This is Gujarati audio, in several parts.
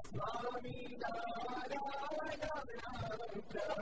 Swami Narayana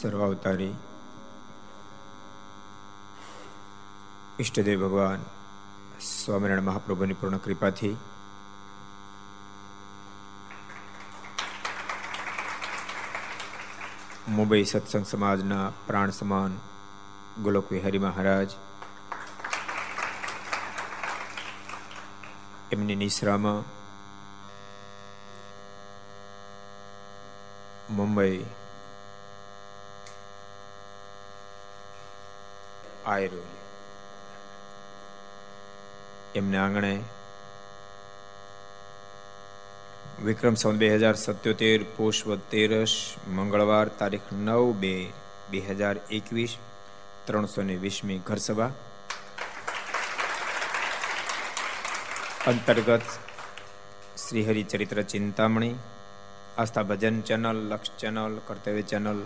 સર્વાવતારી ઈષ્ટદેવ ભગવાન સ્વામિનારાયણ મહાપ્રભુની પૂર્ણ કૃપાથી મુંબઈ સત્સંગ સમાજના પ્રાણ સમાન ગોલોક વિહારી મહારાજ એમની નિશ્રામાં મુંબઈ આયરોલી. એમને આંગણે વિક્રમ સંત બે હજાર સત્યોતેર પુષ્પ તેરસ, મંગળવાર તારીખ નવ બે બે હજાર એકવીસ, ત્રણસો ને વીસમી ઘરસભા. અંતર્ગત શ્રીહરિ ચરિત્ર ચિંતામણી, Aastha Bhajan channel, Laksh channel, Kartavya channel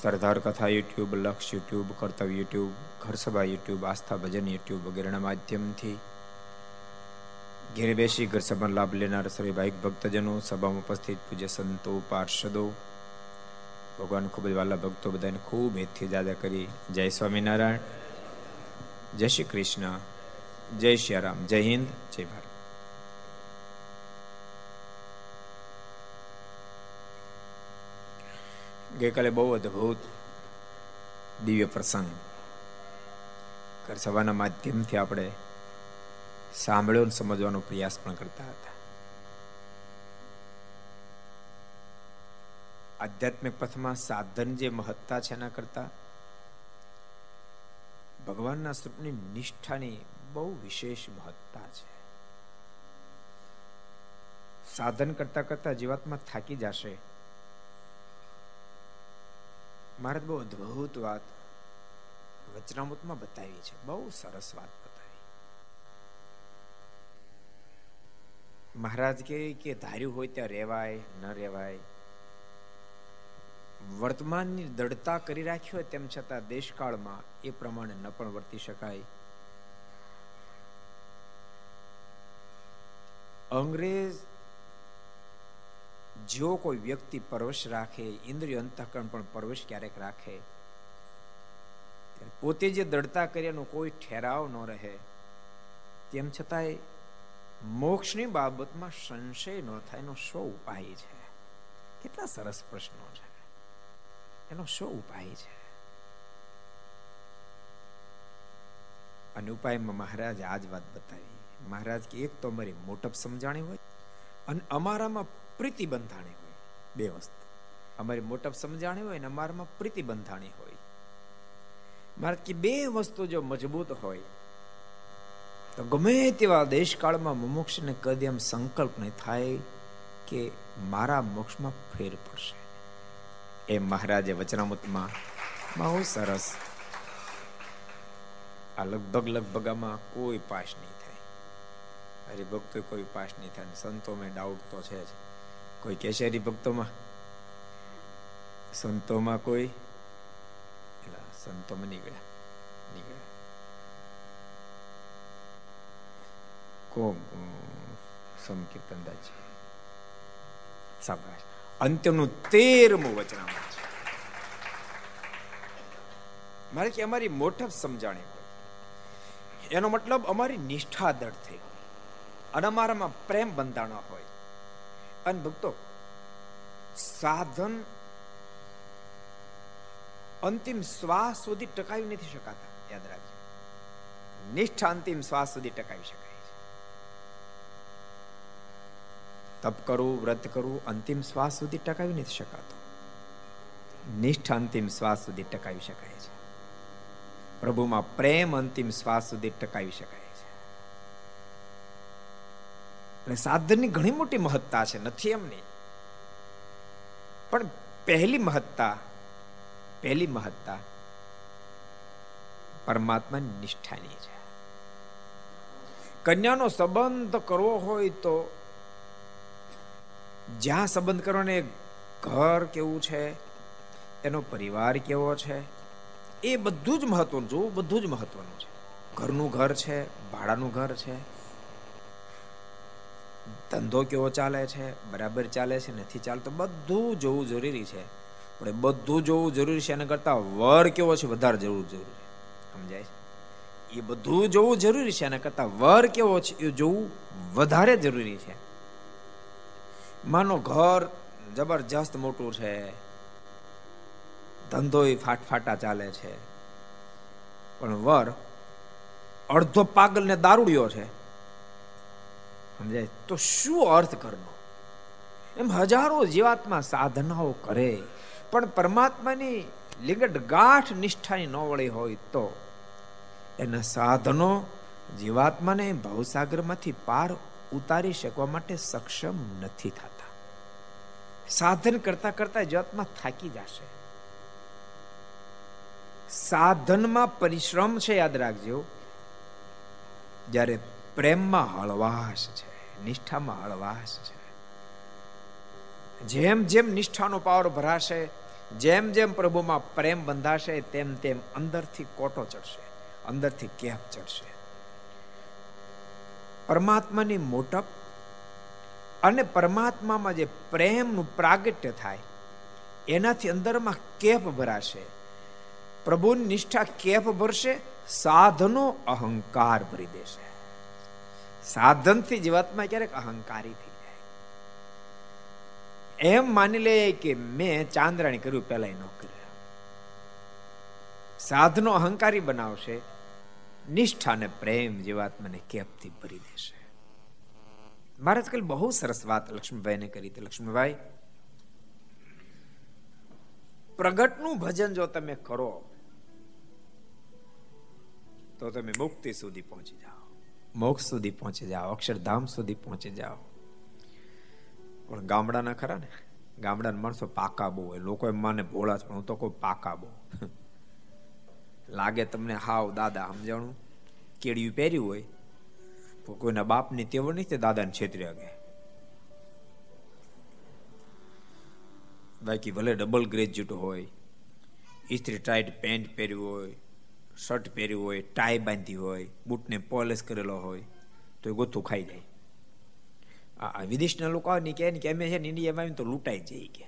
Sardar Katha YouTube, Laksh YouTube, Kartavya YouTube, Gharsabha YouTube, Aastha Bhajan YouTube વગેરેના માધ્યમથી ઘેર બેસી ઘર સભાનો લાભ લેનાર સર્વે ભાઈક ભક્તજનો, સભામાં ઉપસ્થિત પૂજ્ય સંતો, પાર્ષદો, ભગવાન ખૂબ જ વાલા ભક્તો બધાને ખૂબ હેતથી દાદા કરી. જય સ્વામિનારાયણ. જય શ્રી કૃષ્ણ. જય શ્રી રામ. જય હિન્દ. જય ભારત. ગઈકાલે બહુ અદભુત દિવ્ય પ્રસંગ સભાના માધ્યમથી આપણે સાંભળ્યો સમજવાનો પ્રયાસ પણ કરતા હતા. આધ્યાત્મિક પથમાં સાધન જે મહત્તા છે એના કરતા ભગવાનના સ્વરૂપની નિષ્ઠાની બહુ વિશેષ મહત્તા છે. સાધન કરતા કરતા જીવાતમાં થાકી જશે. મહારાજ બહુ અદભુત વાત વચનામૃતમાં બતાવી છે. બહુ સરસ વાત બતાવી. મહારાજ કે કે ધાર્યું હોય ત્યાં રહેવાય, ન રહેવાય. વર્તમાનની દડતા કરી રાખી હોય તેમ છતાં દેશકાળમાં એ પ્રમાણે ન પણ વર્તી શકાય. અંગ્રેજ જો કોઈ વ્યક્તિ પરવશ રાખે, ઇન્દ્રિય અંતઃકરણ પણ પરવશ ક્યારેક રાખે પોતે જે દડતા કર્યાનો કોઈ ઠેરાવ ન રહે. તેમ છતાંય મોક્ષની બાબતમાં સંશય ન થાય, એનો શો ઉપાય છે? કેટલા સરસ પ્રશ્નો છે. એનો શો ઉપાય છે? અને ઉપાયમાં મહારાજ જ વાત બતાવી. મહારાજ કે, એક તો અમારી મોટપ સમજાણી હોય, અને અમારામાં પ્રીતિ બંધાણી હોય. બે વસ્તુ. અમારી મોટપ સમજાણી હોય ને અમારામાં પ્રીતિ બંધાણી હોય. મારે કે બે વસ્તુ જો મજબૂત હોય, તો ગમે તેવા દેશકાળમાં મુમુક્ષને કદી એમ સંકલ્પ નહીં થાય કે મારા મોક્ષમાં ફેર પડશે. એ મહારાજે વચનામૃતમાં બહુ સરસ આ લગભગ લગભગ આમાં કોઈ પાસ નહીં થાય. હરિભક્તો કોઈ પાસ નહીં થાય સંતોમાં ડાઉટ તો છે જ. કોઈ કેશરી ભક્તોમાં સંતોમાં કોઈ? એટલે સંતોમાં નીકળ્યા. નીકળ્યા. કોમ સમકીર્તનદાસ સાબાશ. અંત્યનું તેરમું વચનામૃત છે. મારે કે અમારી મોટપ સમજાણી હોય. એનો મતલબ અમારી નિષ્ઠા દળ થઈ અને અમારામાં પ્રેમ બંધાણા હોય. અને ભક્તો સાધન અંતિમ શ્વાસ સુધી ટકાવી નથી શકાતા, યાદ રાખજો. નિષ્ઠા અંતિમ શ્વાસ સુધી ટકાવી શકાય છે. તપ કરવું વ્રત કરવું અંતિમ શ્વાસ સુધી ટકાવી નથી શકાતો. નિષ્ઠા અંતિમ શ્વાસ સુધી ટકાવી શકાય છે. પ્રભુમાં પ્રેમ અંતિમ શ્વાસ સુધી ટકાવી શકાય અને સાધનની ઘણી મોટી મહત્તા છે, નથી એમની પણ પહેલી મહત્તા પહેલી મહત્તા પરમાત્માની નિષ્ઠાની છે. કન્યાનો સંબંધ કરવો હોય તો જ્યાં સંબંધ કરવાનો ઘર કેવું છે, એનો પરિવાર કેવો છે, એ બધું જ મહત્વનું જોવું બધું જ મહત્વનું છે. ઘરનું ઘર છે, ભાડાનું ઘર છે ધંધો કેવો ચાલે છે? બરાબર ચાલે છે, નથી ચાલતો? બધું જોવું જરૂરી છે. પણ એ બધું જોવું જરૂરી છે એના કરતાં વર કેવો છે, વધારે જરૂર જરૂરી સમજાય છે? એ બધું જોવું જરૂરી છે, એના કરતાં વર કેવો છે, એ જોવું વધારે જરૂરી છે. માનો ઘર જબરજસ્ત મોટું છે. ધંધો એ ફાટફાટા ચાલે છે. પણ વર અડધો પાગલ ને દારૂડિયો છે. સમજાય? તો શું અર્થ કરનો એમ હજારો જીવાત્મા સાધનાઓ કરે, પણ પરમાત્માની લિંગટ ગાંઠ નિષ્ઠાની ન વળી હોય તો એના સાધનો જીવાત્માને ભવસાગરમાંથી પાર ઉતારી શકવા માટે સક્ષમ નથી થતા. સાધન કરતા કરતા જીવાત્મા થાકી જશે. સાધનમાં પરિશ્રમ છે, યાદ રાખજો. જ્યારે પ્રેમમાં હળવાશ છે. નિષ્ઠામાં હળવાશ છે. જેમ જેમ નિષ્ઠાનો પાવર ભરાશે, જેમ જેમ પ્રભુમાં પ્રેમ બંધાશે, તેમ તેમ અંદરથી કોટો ચડશે, અંદરથી કેપ ચડશે. પરમાત્માની મોટપ અને પરમાત્મામાં જે પ્રેમનું પ્રાગટ્ય થાય, એનાથી અંદરમાં કેપ ભરાશે. પ્રભુની નિષ્ઠા કેફ ભરશે, સાધનો અહંકાર ભરી દેશે. સાધનથી જીવાત્મા ક્યારેક અહંકારી થઈ જાય. એમ માની લે કે મેં ચાંદ્રાણી કર્યું પેલા ન કર્યું. સાધનો અહંકારી બનાવશે, નિષ્ઠા અને પ્રેમ જીવાત્માને કેપથી ભરી દેશે. મહારાજ કાલે બહુ સરસ વાત લક્ષ્મીભાઈને કરી હતી. લક્ષ્મીભાઈ પ્રગટનું ભજન જો તમે કરો, તો તમે મુક્તિ સુધી પહોંચી જાઓ. મોક્ષ સુધી પહોંચી જાઓ, અક્ષરધામ સુધી પહોંચી જાઓ. પણ ગામડાના ખરા ને? ગામડાના માણસો પાકા બહુ હોય. લોકો એમ માને ભોળા છે હું તો કોઈ પાકા બહુ. લાગે તમને હાવ દાદા, સમજાણું? કેડિયું પહેર્યું હોય તો કોઈના બાપની તેવો નહીં તે દાદાને છેતરી આગે બાકી ભલે ડબલ ગ્રેજ્યુએટ હોય ઇસ્ત્રી ટાઈટ પેન્ટ પહેર્યું હોય શર્ટ પહેર્યું હોય ટાઈ બાંધી હોય, બૂટને પોલિશ કરેલો હોય, તો એ ગોથું ખાઈ જાય. આ વિદેશના લોકો આવે ને કે અમે છે ને ઇન્ડિયામાં આવીને તો લૂંટાઈ જાય કે.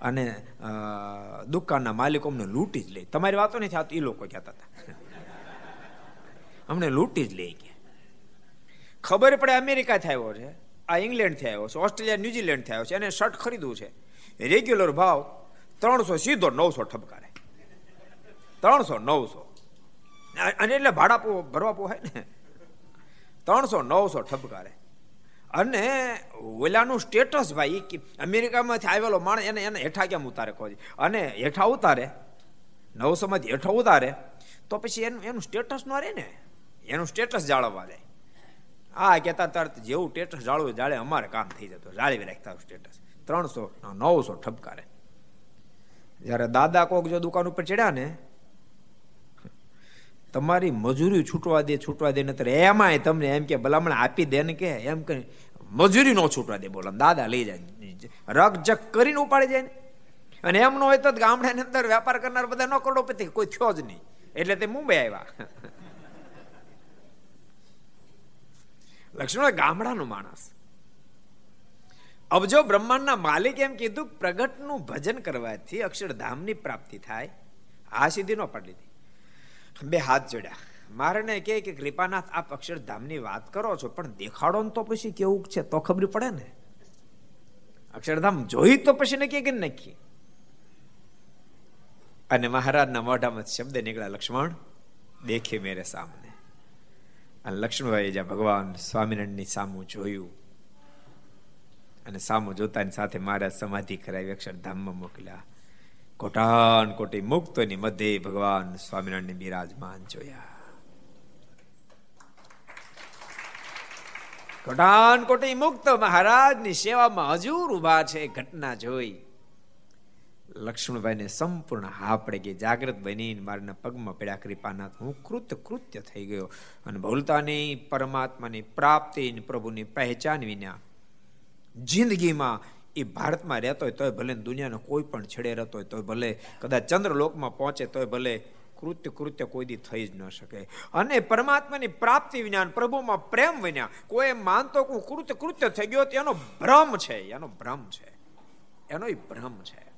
અને દુકાનના માલિકો અમને લૂંટી જ લે. તમારી વાતો નથી આવતી એ લોકો કહેતા હતા. અમને લૂંટી જ લે કે. ખબર પડે અમેરિકા થયો છે, આ ઇંગ્લેન્ડ થયો છે, ઓસ્ટ્રેલિયા, ન્યુઝીલેન્ડ થયો છે, અને શર્ટ ખરીદવું છે. રેગ્યુલર ભાવ ત્રણસો, સીધો નવસો ઠપકારે. ત્રણસો, નવસો. અને એટલે ભાડા ભરવા પોહાય ને. ત્રણસો, નવસો ઠપકારે. અને ઓલાનું સ્ટેટસ ભાઈ અમેરિકામાંથી આવેલો માણસ એને એને હેઠા કેમ ઉતારે કહો અને હેઠા ઉતારે. નવસો માંથી હેઠા ઉતારે. તો પછી એનું એનું સ્ટેટસ ન રહે ને. એનું સ્ટેટસ જાળવવા જાય આ કહેતા તરત જેવું સ્ટેટસ જાળવું જાળે અમારે કામ થઈ જતું. જાળવી રાખતા સ્ટેટસ. ત્રણસો, નવસો ઠપકારે. જ્યારે દાદા કોક જો દુકાન ઉપર ચડ્યા ને તમારી મજૂરી છૂટવા દે છૂટવા દે, નતર એમાંય તમને એમ કે ભલામણ આપી દે ને કે, એમ કે મજૂરી નો છૂટવા દે બોલો દાદા લઈ જાય રકજક કરીને ઉપાડી જાય ને. અને એમ ન હોય તો ગામડાની અંદર વેપાર કરનાર બધા ન કરોડોપતિ, કોઈ થયો જ નહીં. એટલે તે મુંબઈ આવ્યા. લક્ષ્મણ ગામડાનો માણસ. અબજો બ્રહ્માંડના માલિક એમ કીધું પ્રગટનું ભજન કરવાથી અક્ષરધામની પ્રાપ્તિ થાય, આ સિદ્ધિ નો પડી હતી બે હાથ જોડ્યા. મારે કહે કે કૃપાનાથ, આપ અક્ષરધામની વાત કરો છો, પણ દેખાડો ને તો પછી કેવું છે? તો ખબર પડે ને? અક્ષરધામ જોઈ તો પછી નક્કી કે નક્કી? અને મહારાજના મોઢામાં શબ્દ નીકળ્યા, લક્ષ્મણ, દેખે મેરે સામને. અને લક્ષ્મણભાઈ જ્યાં ભગવાન સ્વામિનારાયણની સામું જોયું, અને સામું જોતાની સાથે મારા સમાધિ કરાવી અક્ષરધામમાં મોકલ્યા. કોટાન કોટી મુક્તોની મધ્યે ભગવાન સ્વામિનારાયણ બિરાજમાન જોયા. કોટાન કોટી મુક્ત મહારાજની સેવામાં હજુર ઊભા છે ઘટના જોઈ. લક્ષ્મણભાઈને સંપૂર્ણ હા પડે ગઈ. જાગૃત બનીને મારના પગમાં પડ્યા કૃપાનાથ. હું કૃત કૃત્ય થઈ ગયો અને ભૂલતાની પરમાત્માની પ્રાપ્તિ પ્રભુની પહેચાન વિના જિંદગીમાં એ ભારતમાં રહેતો હોય તોય ભલે દુનિયાનો કોઈ પણ છેડે રહેતો હોય તોય ભલે કદાચ ચંદ્રલોકમાં પહોંચે તોય ભલે કૃત્ય કૃત્ય કોઈ દી થઈ જ ન શકે. અને પરમાત્માની પ્રાપ્તિ વિના પ્રભુમાં પ્રેમ વિના કોઈ માનતો કે હું કૃત્ય કૃત્ય થઈ ગયો એનો ભ્રમ છે, એનો ભ્રમ છે. એનો ભ્રમ છે.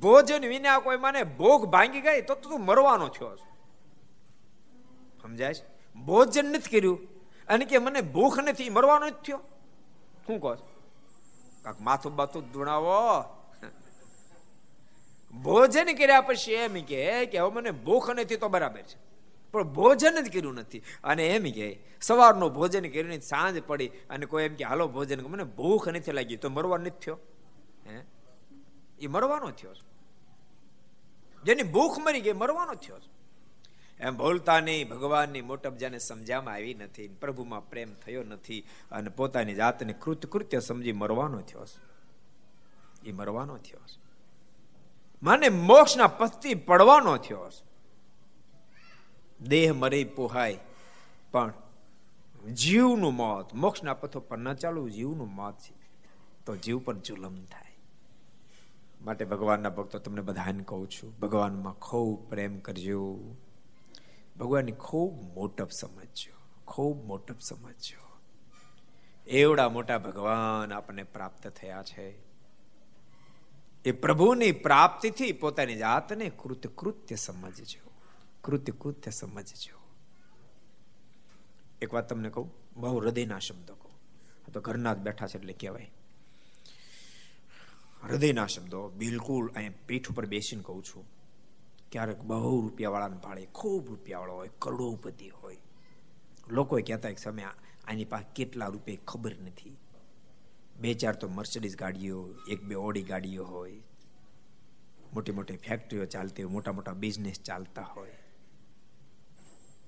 ભોજન વિના કોઈ મને ભોગ ભાંગી ગઈ તો તું મરવાનો થયો છે. સમજાય છે? ભોજન નથી કર્યું. અને કે મને ભૂખ નથી મરવાનો જ થયો. શું કહો કાક માથું બાથું ધૂણાવો. ભોજન કર્યા પછી એમ કે હવે મને ભૂખ નથી તો બરાબર છે. પણ ભોજન જ કર્યું નથી. અને એમ કે, સવારનું ભોજન કર્યું સાંજ પડી અને કોઈ એમ કે, હાલો ભોજન, મને ભૂખ નથી લાગી. તો મરવા નથી થયો. હે? એ મરવાનો થયો જેની ભૂખ મરી ગઈ, મરવાનો થયો છે. એમ બોલતા નહીં ભગવાનની મોટપ જેને સમજામાં આવી નથી પ્રભુમાં પ્રેમ થયો નથી અને પોતાની જાતને કૃત કૃત્ય સમજી મરવાનો થયો છે. એ મરવાનો થયો છે. મને મોક્ષના પથથી પડવાનો થયો છે. દેહ મરે પોહાય, પણ જીવનું મોત, મોક્ષના પથો પર ન ચાલવું, જીવનું મોત છે. તો જીવ પર જુલમ થાય. માટે ભગવાનના ભક્તો, તમને બધાને કહું છું, ભગવાનમાં ખૂબ પ્રેમ કરજો. ભગવાનની ખૂબ મોટપ સમજજો, ખૂબ મોટપ સમજજો. એવડા મોટા ભગવાન આપણને પ્રાપ્ત થયા છે. એ પ્રભુની પ્રાપ્તિથી પોતાની જાતને કૃત્ય કૃત્ય સમજજો કૃત્ય કૃત્ય સમજજો. એક વાત તમને કહું, બહુ હૃદયના શબ્દો કહું. તો ઘરના જ બેઠા છે એટલે કહેવાય. હૃદયના શબ્દો, બિલકુલ અહીંયા પીઠ ઉપર બેસીને કહું છું. ક્યારેક બહુ રૂપિયાવાળાને ભાડે, ખૂબ રૂપિયાવાળો હોય, કરોડોપતિ હોય. લોકોએ કહેતા કે સમય, આની પાસે કેટલા રૂપિયા ખબર નથી. બે ચાર તો મર્સિડીઝ ગાડીઓ, એક બે ઓડી ગાડીઓ હોય. મોટી મોટી ફેક્ટરીઓ ચાલતી હોય, મોટા મોટા બિઝનેસ ચાલતા હોય.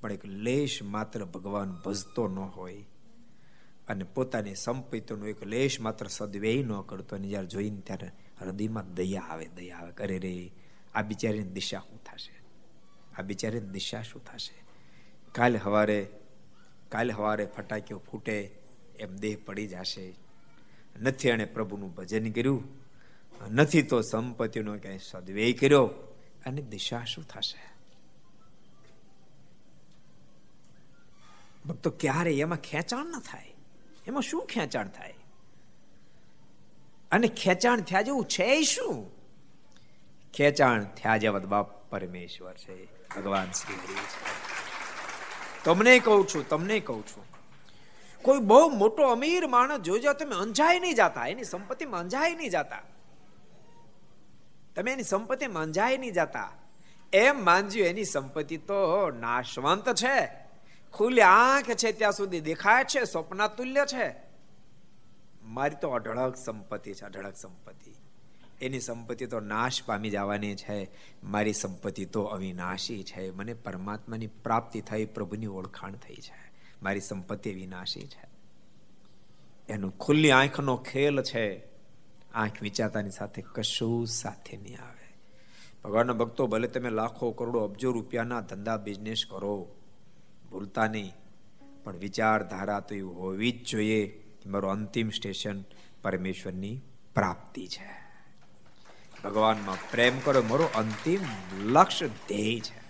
પણ એક લેશ માત્ર ભગવાન ભજતો ન હોય. અને પોતાની સંપત્તિનો એક લેશ માત્ર સદવ્યય ન કરતો, અને જ્યારે જોઈને ત્યારે હૃદયમાં દયા આવે દયા આવે. કરે રે આ બિચારીની દિશા શું થશે? આ બિચારીની દિશા શું થશે? કાલે હવારે કાલે હવારે ફટાકીઓ ફૂટે, એમ દેહ પડી જશે. નથી એણે પ્રભુનું ભજન કર્યું, નથી તો સંપત્તિનો ક્યાંય સદવ્યય કર્યો. અને દિશા શું થશે? ભક્તો, ક્યારે એમાં ખેંચાણ ન થાય? એમાં શું ખેંચાણ થાય? અને ખેંચાણ થયા જેવું છે શું? ખેંચાણ થયા જેવા બાપ પરમેશ્વર છે, ભગવાન શ્રી હરિ તમને કહું છું, તમને કહું છું, કોઈ બહુ મોટો અમીર માણસ જોજો તમે અંજાઈ નહીં જાતા, એની સંપત્તિમાં અંજાય નહીં જાતા. તમે એની સંપત્તિમાં અંજાય નહીં જાતા. એમ માનજો, એની સંપત્તિ તો નાશવંત છે. ખુલ્લી આંખ છે, ત્યાં સુધી દેખાય છે, સ્વપ્ના તુલ્ય છે. મારી તો અઢળક સંપત્તિ છે, અઢળક સંપત્તિ. એની સંપત્તિ તો નાશ પામી જવાની છે, મારી સંપત્તિ તો અવિનાશી છે. મને પરમાત્માની પ્રાપ્તિ થઈ, પ્રભુની ઓળખાણ થઈ છે. મારી સંપત્તિ વિનાશી છે. એનું ખુલ્લી આંખનો ખેલ છે. આંખ વિચારતાની સાથે કશું સાથે નહીં આવે. ભગવાનના ભક્તો, ભલે તમે લાખો કરોડો, અબજો રૂપિયાના ધંધા બિઝનેસ કરો, ભૂલતા નહીં. પણ વિચારધારા તો એવું હોવી જ જોઈએ મારું અંતિમ સ્ટેશન પરમેશ્વરની પ્રાપ્તિ છે. ભગવાનમાં પ્રેમ કરો, મારો અંતિમ લક્ષ્ય ધ્યેય છે.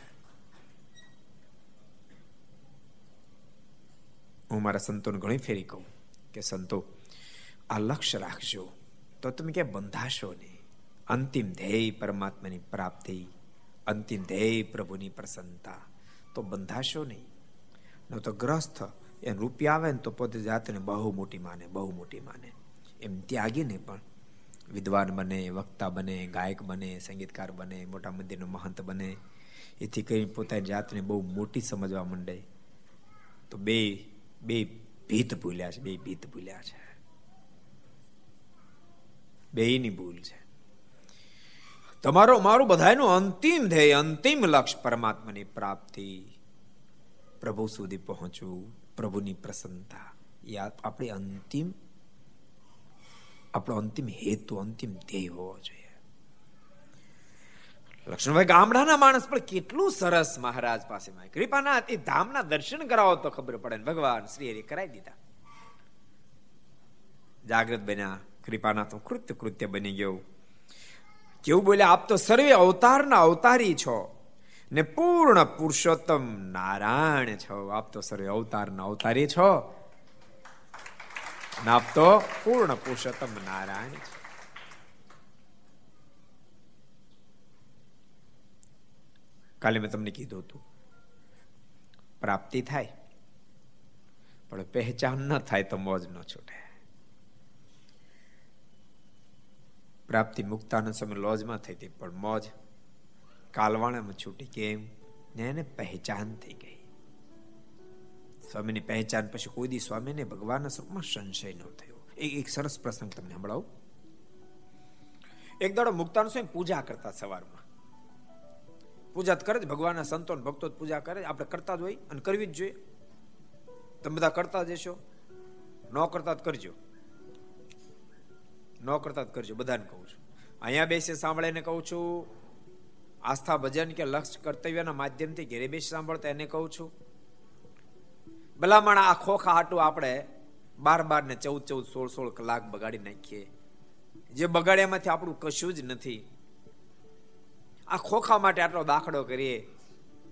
હું મારા સંતોને ઘણી ફેરી કહું કે, સંતો, આ લક્ષ્ય રાખજો. તો તમે ક્યાં બંધાશો નહીં? અંતિમ ધ્યેય પરમાત્માની પ્રાપ્તિ, અંતિમ ધ્યેય પ્રભુની પ્રસન્નતા. તો બંધાશો નહીં. ન તો ગ્રસ્ત એ રૂપિયા આવે ને તો પોતે જાતને બહુ મોટી માને, બહુ મોટી માને. એમ ત્યાગીને પણ વિદ્વાન બને, વક્તા બને, ગાયક બને, સંગીતકાર બને, મોટા મંદિરનો મહંત બને. એથી કરી પોતાની જાતને બહુ મોટી સમજવા માંડે. તો બે બે ભીત ભૂલ્યા છે, બે ભીત ભૂલ્યા છે. બેની ભૂલ છે. તમારો, મારું બધાનું અંતિમ ધ્યેય, અંતિમ લક્ષ્ય પરમાત્માની પ્રાપ્તિ. પ્રભુ સુધી પહોંચવું, પ્રભુની પ્રસન્નતા. એ આપણી અંતિમ આપણો અંતિમ હેતુ, અંતિમ ધ્યેય હોવો જોઈએ. લક્ષ્મણભાઈ, ગામડાના માણસ પણ કેટલું સરસ મહારાજ પાસે કૃપાના એ ધામના દર્શન કરાવો તો ખબર પડે ભગવાન શ્રી હરિ કરાવી દીધા. જાગૃત બન્યા. કૃપાના તો કૃત્ય કૃત્ય બની ગયો. કેવું બોલ્યા, આપ તો સર્વે અવતારના અવતારી છો ને પૂર્ણ પુરુષોત્તમ નારાયણ છો. આપ તો સર્વે અવતારના અવતારી છો. આપ તો પૂર્ણ પુરુષોત્તમ નારાયણ કાલે મેં તમને કીધું હતું, પ્રાપ્તિ થાય, પણ પહેચાન ન થાય તો મોજ ન છૂટે. પ્રાપ્તિ મુક્તાના સમય લોજમાં થઈ હતી, પણ મોજ કાલવાણામાં છૂટી કેમ ને એને પહેચાન થઈ ગઈ. સ્વામીની પહેચાન પછી કોઈ દી સ્વામીને ભગવાનના સ્વરૂપમાં સંશય ન થયો. એક સરસ પ્રસંગ તમને સંભળાવું. એક દાડો મુક્તાન સ્વામી પૂજા કરતા સવારમાં. પૂજા કરે જ, ભગવાનના સંતો ભક્તો પૂજા કરે આપણે કરતા જ હોય અને કરવી જ જોઈએ. તમે બધા કરતા જશો ન કરતા જ કરજો. ન કરતા જ કરજો, બધાને કહું છું. અહીંયા બેસી સાંભળીને કહું છું, આસ્થા ભજન કે લક્ષ કર્તવ્યના માધ્યમથી ઘેરે બેસી સાંભળતા એને કહું છું. ભલામણ આ ખોખા હાટું આપણે બાર બાર ને ચૌદ ચૌદ સોળ સોળ કલાક બગાડી નાખીએ. જે બગાડ્યામાંથી આપણું કશું જ નથી. આ ખોખા માટે આટલો દાખલો કરીએ.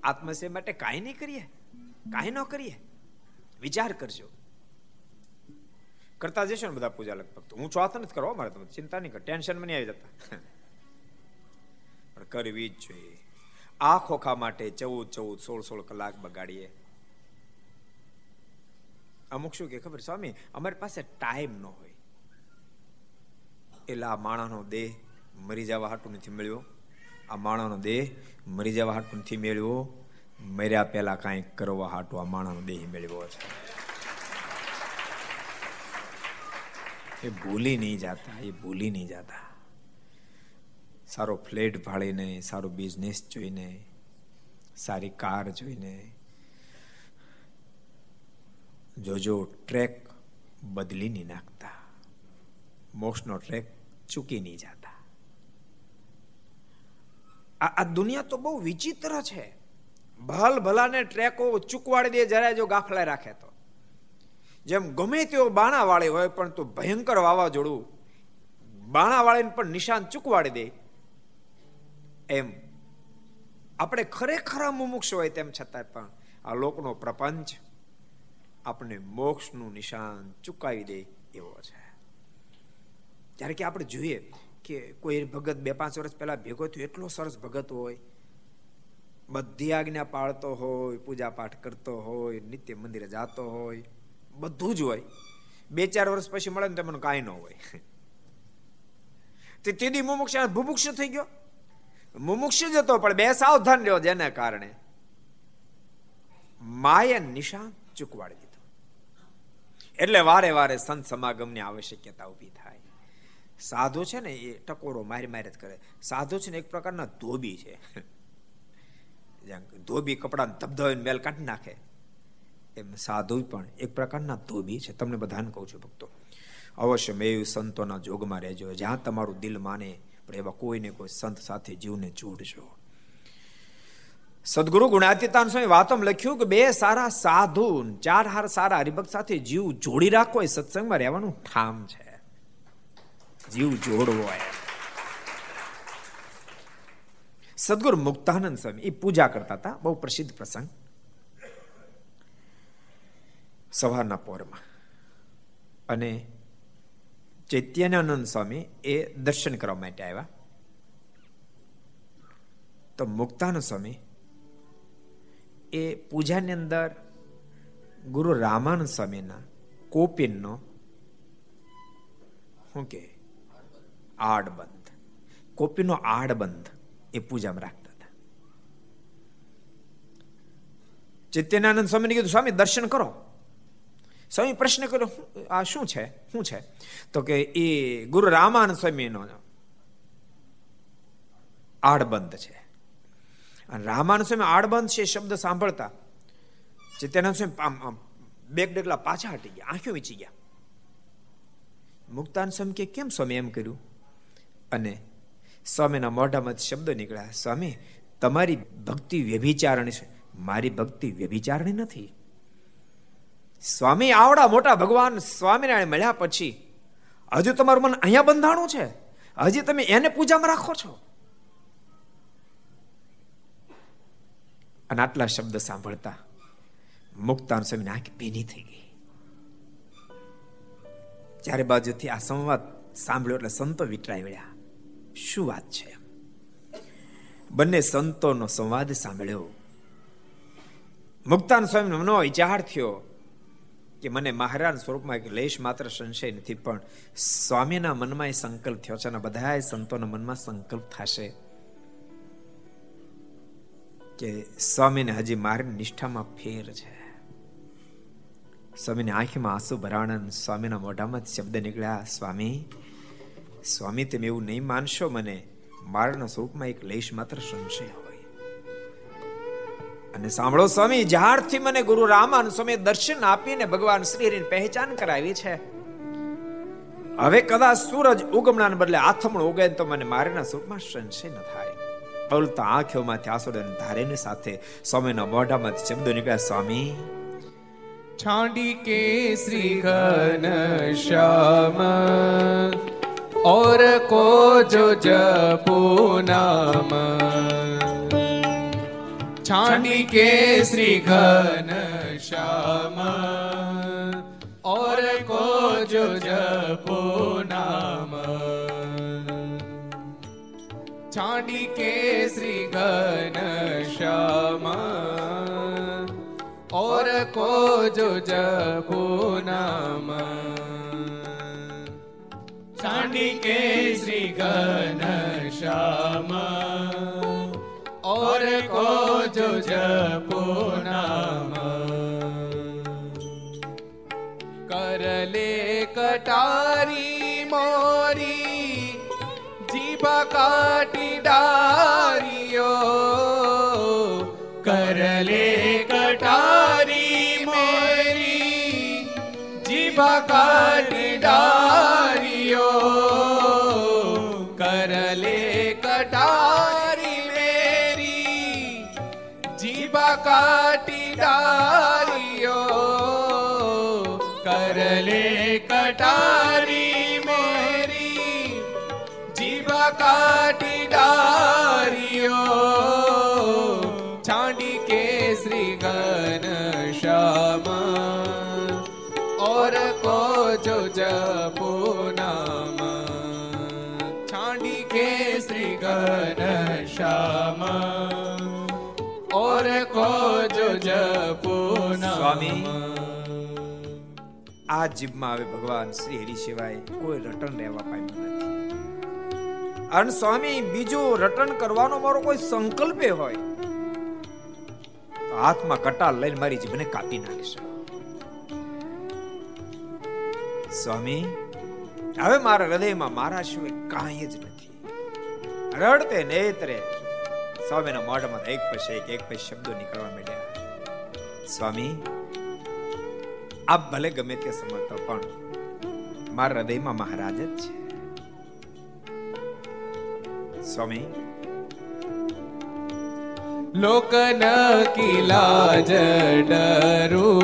આત્મસેવ માટે કાંઈ નહીં કરીએ. કાંઈ ન કરીએ. વિચાર કરજો. કરતા જશો ને બધા પૂજા લગભગ હું ચોથ નથી કરવા, મારે તમે ચિંતા નહીં કર. ટેન્શન મને આવી જતા. પણ કરવી જ જોઈએ. આ ખોખા માટે ચૌદ ચૌદ સોળ સોળ કલાક બગાડીએ. અમુક શું કે ખબર સ્વામી, અમારી પાસે ટાઈમ ન હોય. એટલે આ માણાનો દેહ મરી જવા હાટું નથી મળ્યો. આ માણાનો દેહ મરી જવા હાટું નથી મેળવ્યો મર્યા પહેલા કાંઈક કરવા હાટું આ માણાનો દેહ મેળવ્યો છે. એ ભૂલી નહીં જતા, એ ભૂલી નહીં જતા. સારો ફ્લેટ ભાળીને સારો બિઝનેસ જોઈને, સારી કાર જોઈને જોજો ટ્રેક બદલી નહીં નાખતા. મોક્ષનો ટ્રેક ચૂકી નહીં જતા. આ દુનિયા તો બહુ વિચિત્ર છે. ભલ ભલાને ટ્રેકો ચૂકવાડી દે જરા જો ગાફલા રાખે તો. જેમ ગમે તેઓ બાણા વાળી હોય પણ તો ભયંકર વાવાઝોડું બાણા વાળીને પણ નિશાન ચૂકવાડી દે. એમ. આપણે ખરેખર મુમુક્ષ હોય તેમ છતાં પણ આ લોકનો પ્રપંચ આપણે મોક્ષનું નિશાન ચૂકાવી દે એવો છે. જ્યારે કે આપણે જોઈએ કે કોઈ ભગત બે પાંચ વર્ષ પહેલા ભેગો થયો, એટલો સરસ ભગત હોય, બધી આજ્ઞા પાળતો હોય પૂજા પાઠ કરતો હોય, નિત્ય મંદિરે જતો હોય, બધું જ હોય. બે ચાર વર્ષ પછી મળે ને તો મને કાંઈ ન હોય. તે તેદી મુમુક્ષ ભુમુક્ષ થઈ ગયો. મુમુક્ષ જ હતો, પણ બે સાવધાન રહ્યો જેને કારણે માયા નિશાન ચૂકવાડી એટલે વારે વારે સંત સમાગમની આવશ્યકતા ઊભી થાય. સાધુ છે ને, એ ટકોરો મારી મારી જ કરે. સાધુ છે ને, એક પ્રકારના ધોબી છે. ધોબી કપડાને ધબધબાઈને મેલ કાઢી નાખે. એમ સાધુ પણ એક પ્રકારના ધોબી છે. તમને બધાને કહું છું ભક્તો, અવશ્ય મેં સંતોના જોગમાં રહેજો. જ્યાં તમારું દિલ માને, પણ એવા કોઈને કોઈ સંત સાથે જીવને જોડજો સદગુરુ ગુણાતીતાન સ્વામી વાતમ લખ્યું કે બે સારા સાધુ ચાર હાર સારા હરિભક્ત સાથે જીવ જોડી રાખો એ સત્સંગમાં રહેવાનું ઠામ છે. જીવ જોડવો હોય સદગુરુ મુક્તાનંદ સ્વામી એ પૂજા કરતા હતા, બહુ પ્રસિદ્ધ પ્રસંગ. સવારના પોરમાં. અને ચૈત્યાનંદ સ્વામી એ દર્શન કરવા માટે આવ્યા. તો મુક્તાનંદ સ્વામી એ પૂજાની અંદર ગુરુ રામાનંદ સ્વામીના કોપિનનો શું કે? આડબંધ. કોપીનો આડબંધ એ પૂજામાં રાખતા હતા. ચૈત્યનાનંદ સ્વામીને કીધું, સ્વામી, દર્શન કરો. સ્વામી પ્રશ્ન કર્યો આ શું છે? શું છે? તો કે, એ ગુરુ રામાનંદ સ્વામીનો આડબંધ છે. અને રામાનુ સ્વામી આડબંધ છે શબ્દ સાંભળતા ચિત્યાનંદ સ્વામી આમ બેગ ડગલા પાછા હટી ગયા, આંખો વીચી ગયા. મુક્તાન સ્વામી કે, કેમ સ્વામી એમ કર્યું? અને સ્વામીના મોઢામાં શબ્દ નીકળ્યા, સ્વામી, તમારી ભક્તિ વ્યભિચારણી છે. મારી ભક્તિ વ્યભિચારણી નથી. સ્વામી, આવડા મોટા ભગવાન સ્વામિનારાયણ મળ્યા પછી, હજુ તમારું મન અહીંયા બંધાણું છે? હજી તમે એને પૂજામાં રાખો છો? અને આટલા શબ્દ સાંભળતા મુક્તાન સ્વામીની આંખ ભીની થઈ ગઈ. ચારે બાજુથી આ સંવાદ સાંભળ્યો એટલે સંતો વિટરાઈ વળ્યા. શું વાત છે બંને સંતોનો સંવાદ સાંભળ્યો. મુક્તાન સ્વામી મનો વિચાર થયો કે મને મહારાજ સ્વરૂપમાં એક લેશ માત્ર સંશય નથી, પણ સ્વામીના મનમાં એ સંકલ્પ થયો છે અને બધા સંતોના મનમાં સંકલ્પ થશે. કે સ્વામીને હજી મારી નિષ્ઠામાં ફેર છે. સ્વામીની આંખમાં આંસુ ભરાણન સ્વામીના મોઢામાં શબ્દ નીકળ્યા, સ્વામી સ્વામી, તમે એવું નહીં માનશો મને. મારના સ્વરૂપમાં એક લેશ માત્ર સંશય હોય. અને સાંભળો સ્વામી, જ્યારથી મને ગુરુ રામાન સ્વામી દર્શન આપીને ભગવાન શ્રીની પહેચાન કરાવી છે, હવે કદાચ સૂરજ ઉગમણાને બદલે આથમણ ઉગે તો મને મારના સ્વરૂપમાં સંશય ન થાય. પલતા આંખોમાંથી આસોડે ધારેની સાથે સ્વામીના મોઢામાંથી શબ્દો નીકળ્યા, સ્વામી. છાંડી કે શ્રી ઘન શ્યામ, ઓર કો જો જપો નામ. છાંડી કે શ્રી ઘન શ્યામ, ઓર કો જો જપો નામ. ચાંડી કેસરી ઘન શ્યામ. ઓર કો જો જપો નામ ચાંડી કેસરી ઘન શ્યામ. ઓર કો જો જપો નામ કરલે કટારી મોરી કાટી ડારીઓ કરલે કટારી મેરી જીભા કાટી ડારીઓ કરલે કટારી મેરી જીભા શ્યામ ઓરે કોજો જપો સ્વામી આ જીભમાં આવે ભગવાન શ્રી હરિ સિવાય કોઈ રટણ રહેવા પામ્યું નથી. અને સ્વામી, બીજું રટણ કરવાનો મારો કોઈ સંકલ્પે હોય. હાથમાં કટાર લઈને મારી જીભને કાપી નાખીશ. સ્વામી, હવે મારા હૃદયમાં મારા સિવાય કાંઈ જ નથી. રડતે નેત્રે. સ્વામીના મોઢામાં એક પછી એક એક પછી શબ્દો નીકળવા માંડ્યા. સ્વામી, આપ ભલે ગમે તે સમજતો પણ મારા હૃદયમાં મહારાજ જ છે. સ્વામી. લોકન કિલા જડરૂ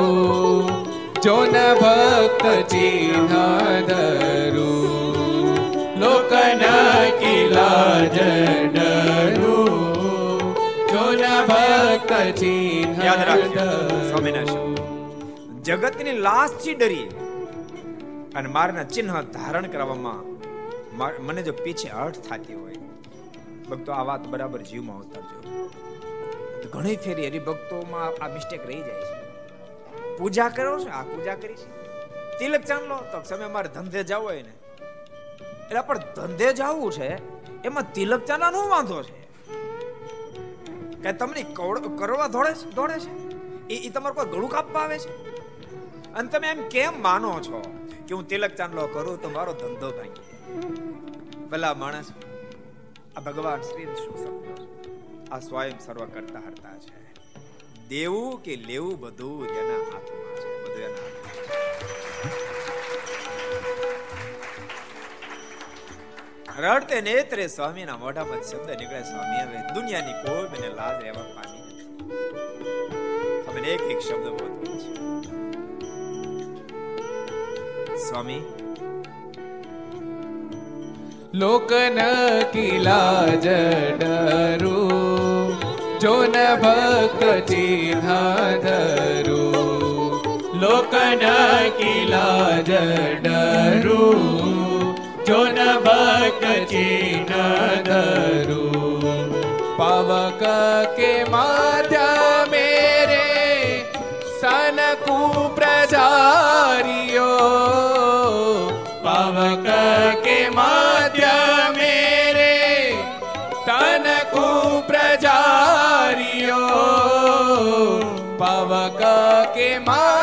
જોન ભક્ત ચિહ્ન જીવન કિલા જનરું જોન ભક્ત ચિહ્ન યાદ રાખજો સ્વામિનારાયણ જગતની લાશથી ડરી અને મારના ચિહ્ન ધારણ કરવામાં મને જો પીછે અર્થ થતી હોય ભક્તો આ વાત બરાબર જીવમાં ઉતારજો. ઘણી ફેરી હરિભક્તોમાં આ મિસ્ટેક રહી જાય છે. પૂજા કરો છો? આ પૂજા કરી છે તિલક ચાંદલો તો સમય મારે ધંધે જવો હોય ને. એટલે પણ ધંધે જવું છે, એમાં તિલક ચાના નો વાંધો છે. કે તમને કરવા દોડે છે દોડે છે? એ એ તમારે કોઈ ગળું કાપવા આવે છે? અને તમે એમ કેમ માનો છો કે હું તિલક ચાંદલો કરું તો મારો ધંધો ભાંગી ભલા માણસ, આ ભગવાન શ્રી શું સમજો આ સ્વયં સર્વ કરતા હરતા છે. દેવું કે લેવું બધું એના હાથમાં છે, બધું એના રડતે નેત્રે સ્વામીના મોઢામાં શબ્દ નીકળે, સ્વામી, હવે દુનિયાની કોઈ મને લાજ રહેવા પામી નથી. એક એક શબ્દ બોલતો છે. સ્વામી, લોકન કિલા જડરું, જોન ભક્ત ચિહ્ન ધરું. લોકન કિલા જડરું જોન ભક્ત ચિહ્ન ધરુ. પવક કે માધ્ય મેરે સન કુપ્રજારિયો પવક કે માધ્ય મેરે તન કુપ્રજારિયો પવક કે માધ્ય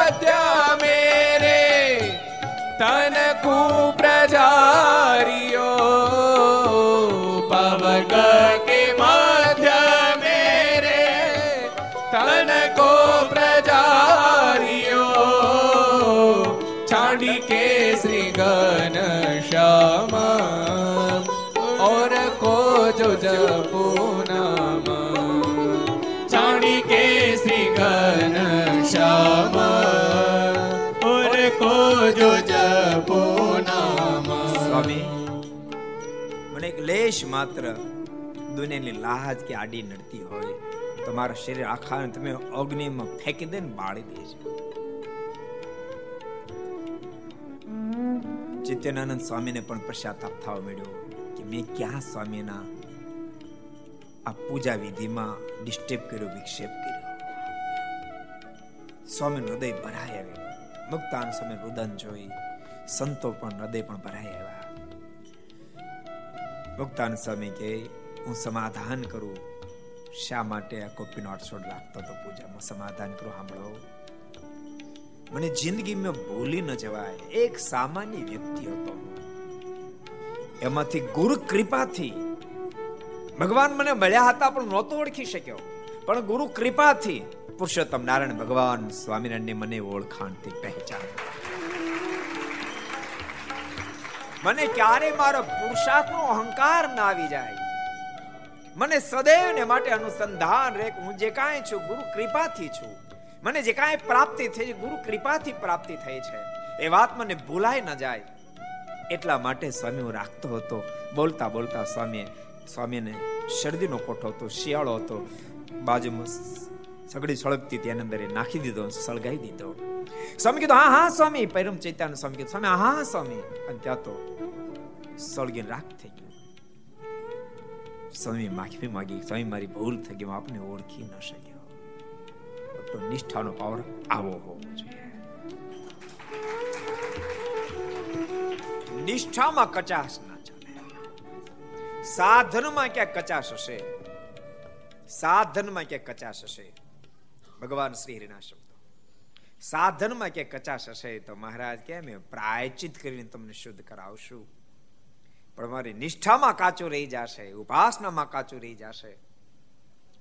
લેશ માત્ર દુનિયાની લાજ કે આડી નડતી હોય. તમારા શરીર આખાને તમે અગ્નિમાં ફેંકી દે બાળી છે. ચિત્યાનંદ સ્વામીને પણ પશ્ચાતાપ થવા મળ્યો કે મેં ક્યાં સ્વામીના આ પૂજા વિધિમાં ડિસ્ટર્બ કર્યો, વિક્ષેપ કર્યો. સ્વામી હૃદય ભરાય આવ્યું. મુક્તાન સમય રુદન જોઈ, સંતો પણ હૃદય પણ ભરાય આવ્યા. મુક્તાન સ્વામી કે હું સમાધાન કરું. શા માટે આ કોપીનો અડસોડ લાગતો હતો પૂજામાં સમાધાન કરું, સાંભળો. મને જિંદગીમાં ભૂલી ન જવાય, એક સામાન્ય વ્યક્તિ હતો એમાંથી ગુરુ કૃપાથી ભગવાન મને મળ્યા હતા પણ નહોતો ઓળખી શક્યો. પણ ગુરુ કૃપાથી પુરુષોત્તમ નારાયણ ભગવાન સ્વામિનારાયણ મને ઓળખાણથી પહેચાન મને ક્યારે મારો પુરુષાર્થનો અહંકાર ના આવી જાય? મને સદૈવને માટે અનુસંધાન રે હું જે કાંઈ છું, ગુરુ કૃપાથી છું. મને જે કાંઈ પ્રાપ્તિ થઈ છે ગુરુ કૃપાથી પ્રાપ્તિ થઈ છે. એ વાત મને ભૂલાય ન જાય. એટલા માટે સ્વામી હું રાખતો હતો. બોલતા બોલતા સ્વામી સ્વામીને શરદીનો કોઠો હતો, શિયાળો હતો. બાજુમાં સગડી સળગતી હતી, એની અંદર નાખી દીધો સળગાઈ દીધો. સ્વામી કીધું, હા હા, સ્વામી. પરમ ચૈતાન સ્વામી કીધું, સ્વામી, હા હા, સ્વામી. અને ત્યાં તો સળગીને રાખ થઈ ગયું. સ્વામી માફી માંગી, સ્વામી મારી ભૂલ થઈ ગઈ આપને ઓળખી ન શક્યો. તો નિષ્ઠાનો પાવર આવો હોવો જોઈએ. નિષ્ઠામાં કચાશ ના ચાલે. સાધનમાં ક્યાં કચાશ હશે? સાધનમાં ક્યાં કચાશ હશે? ભગવાન શ્રી હરિના શબ્દો. સાધનમાં ક્યાં કચાશ હશે તો મહારાજ કેમ પ્રાયચિત કરીને તમને શુદ્ધ કરાવશું. પણ મારી નિષ્ઠામાં કાચું રહી જશે, ઉપાસનામાં કાચું રહી જશે.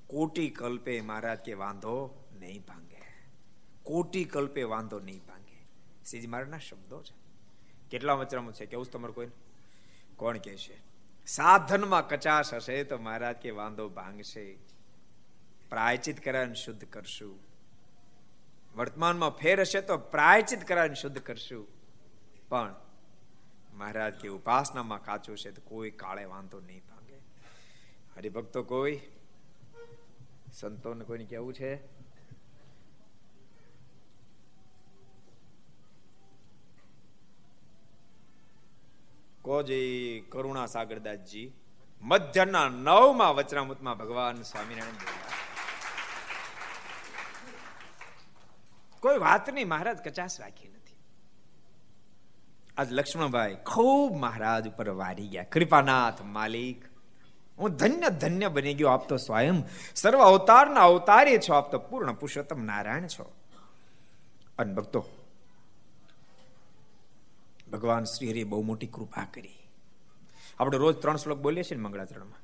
કોટી કલ્પે મહારાજ કે વાંધો નહીં ભાંગે. કોટી કલ્પે વાંધો નહીં ભાંગે. સીજ મારના શબ્દો છે. કેટલા વચરામાં છે? કેવું તમારે કોઈ કોણ કે છે? સાધનમાં કચાશ હશે તો મહારાજ કે વાંધો ભાંગશે. પ્રાયચિત કરાવીને શુદ્ધ કરશું. વર્તમાનમાં ફેર હશે તો પ્રાયચિત કરાવીને શુદ્ધ કરશું. પણ મહારાજ કે ઉપાસનામાં કાચું છે તો કોઈ કાળે વાંધો નહીં ભાંગે. હરિભક્તો કોઈ? સંતોને કોઈને કેવું છે? કોજી કરુણા સાગરદાસજી મધ્યના નવમાં વચરામૃતમાં ભગવાન સ્વામિનારાયણ કોઈ વાત નહીં, મહારાજ કચાશ રાખી નથી આજ લક્ષ્મણભાઈ ખૂબ મહારાજ ઉપર વારી ગયા. કૃપાનાથ માલિક. હું ધન્ય ધન્ય બની ગયો આપ તો સ્વયં. સર્વ અવતારના અવતારે છો. આપ તો પૂર્ણ પુરુષોત્તમ નારાયણ છો. અને ભક્તો, ભગવાન શ્રી હરિ બહુ મોટી કૃપા કરી. આપણે રોજ ત્રણ શ્લોક બોલીએ છીએ ને મંગળાચરણમાં.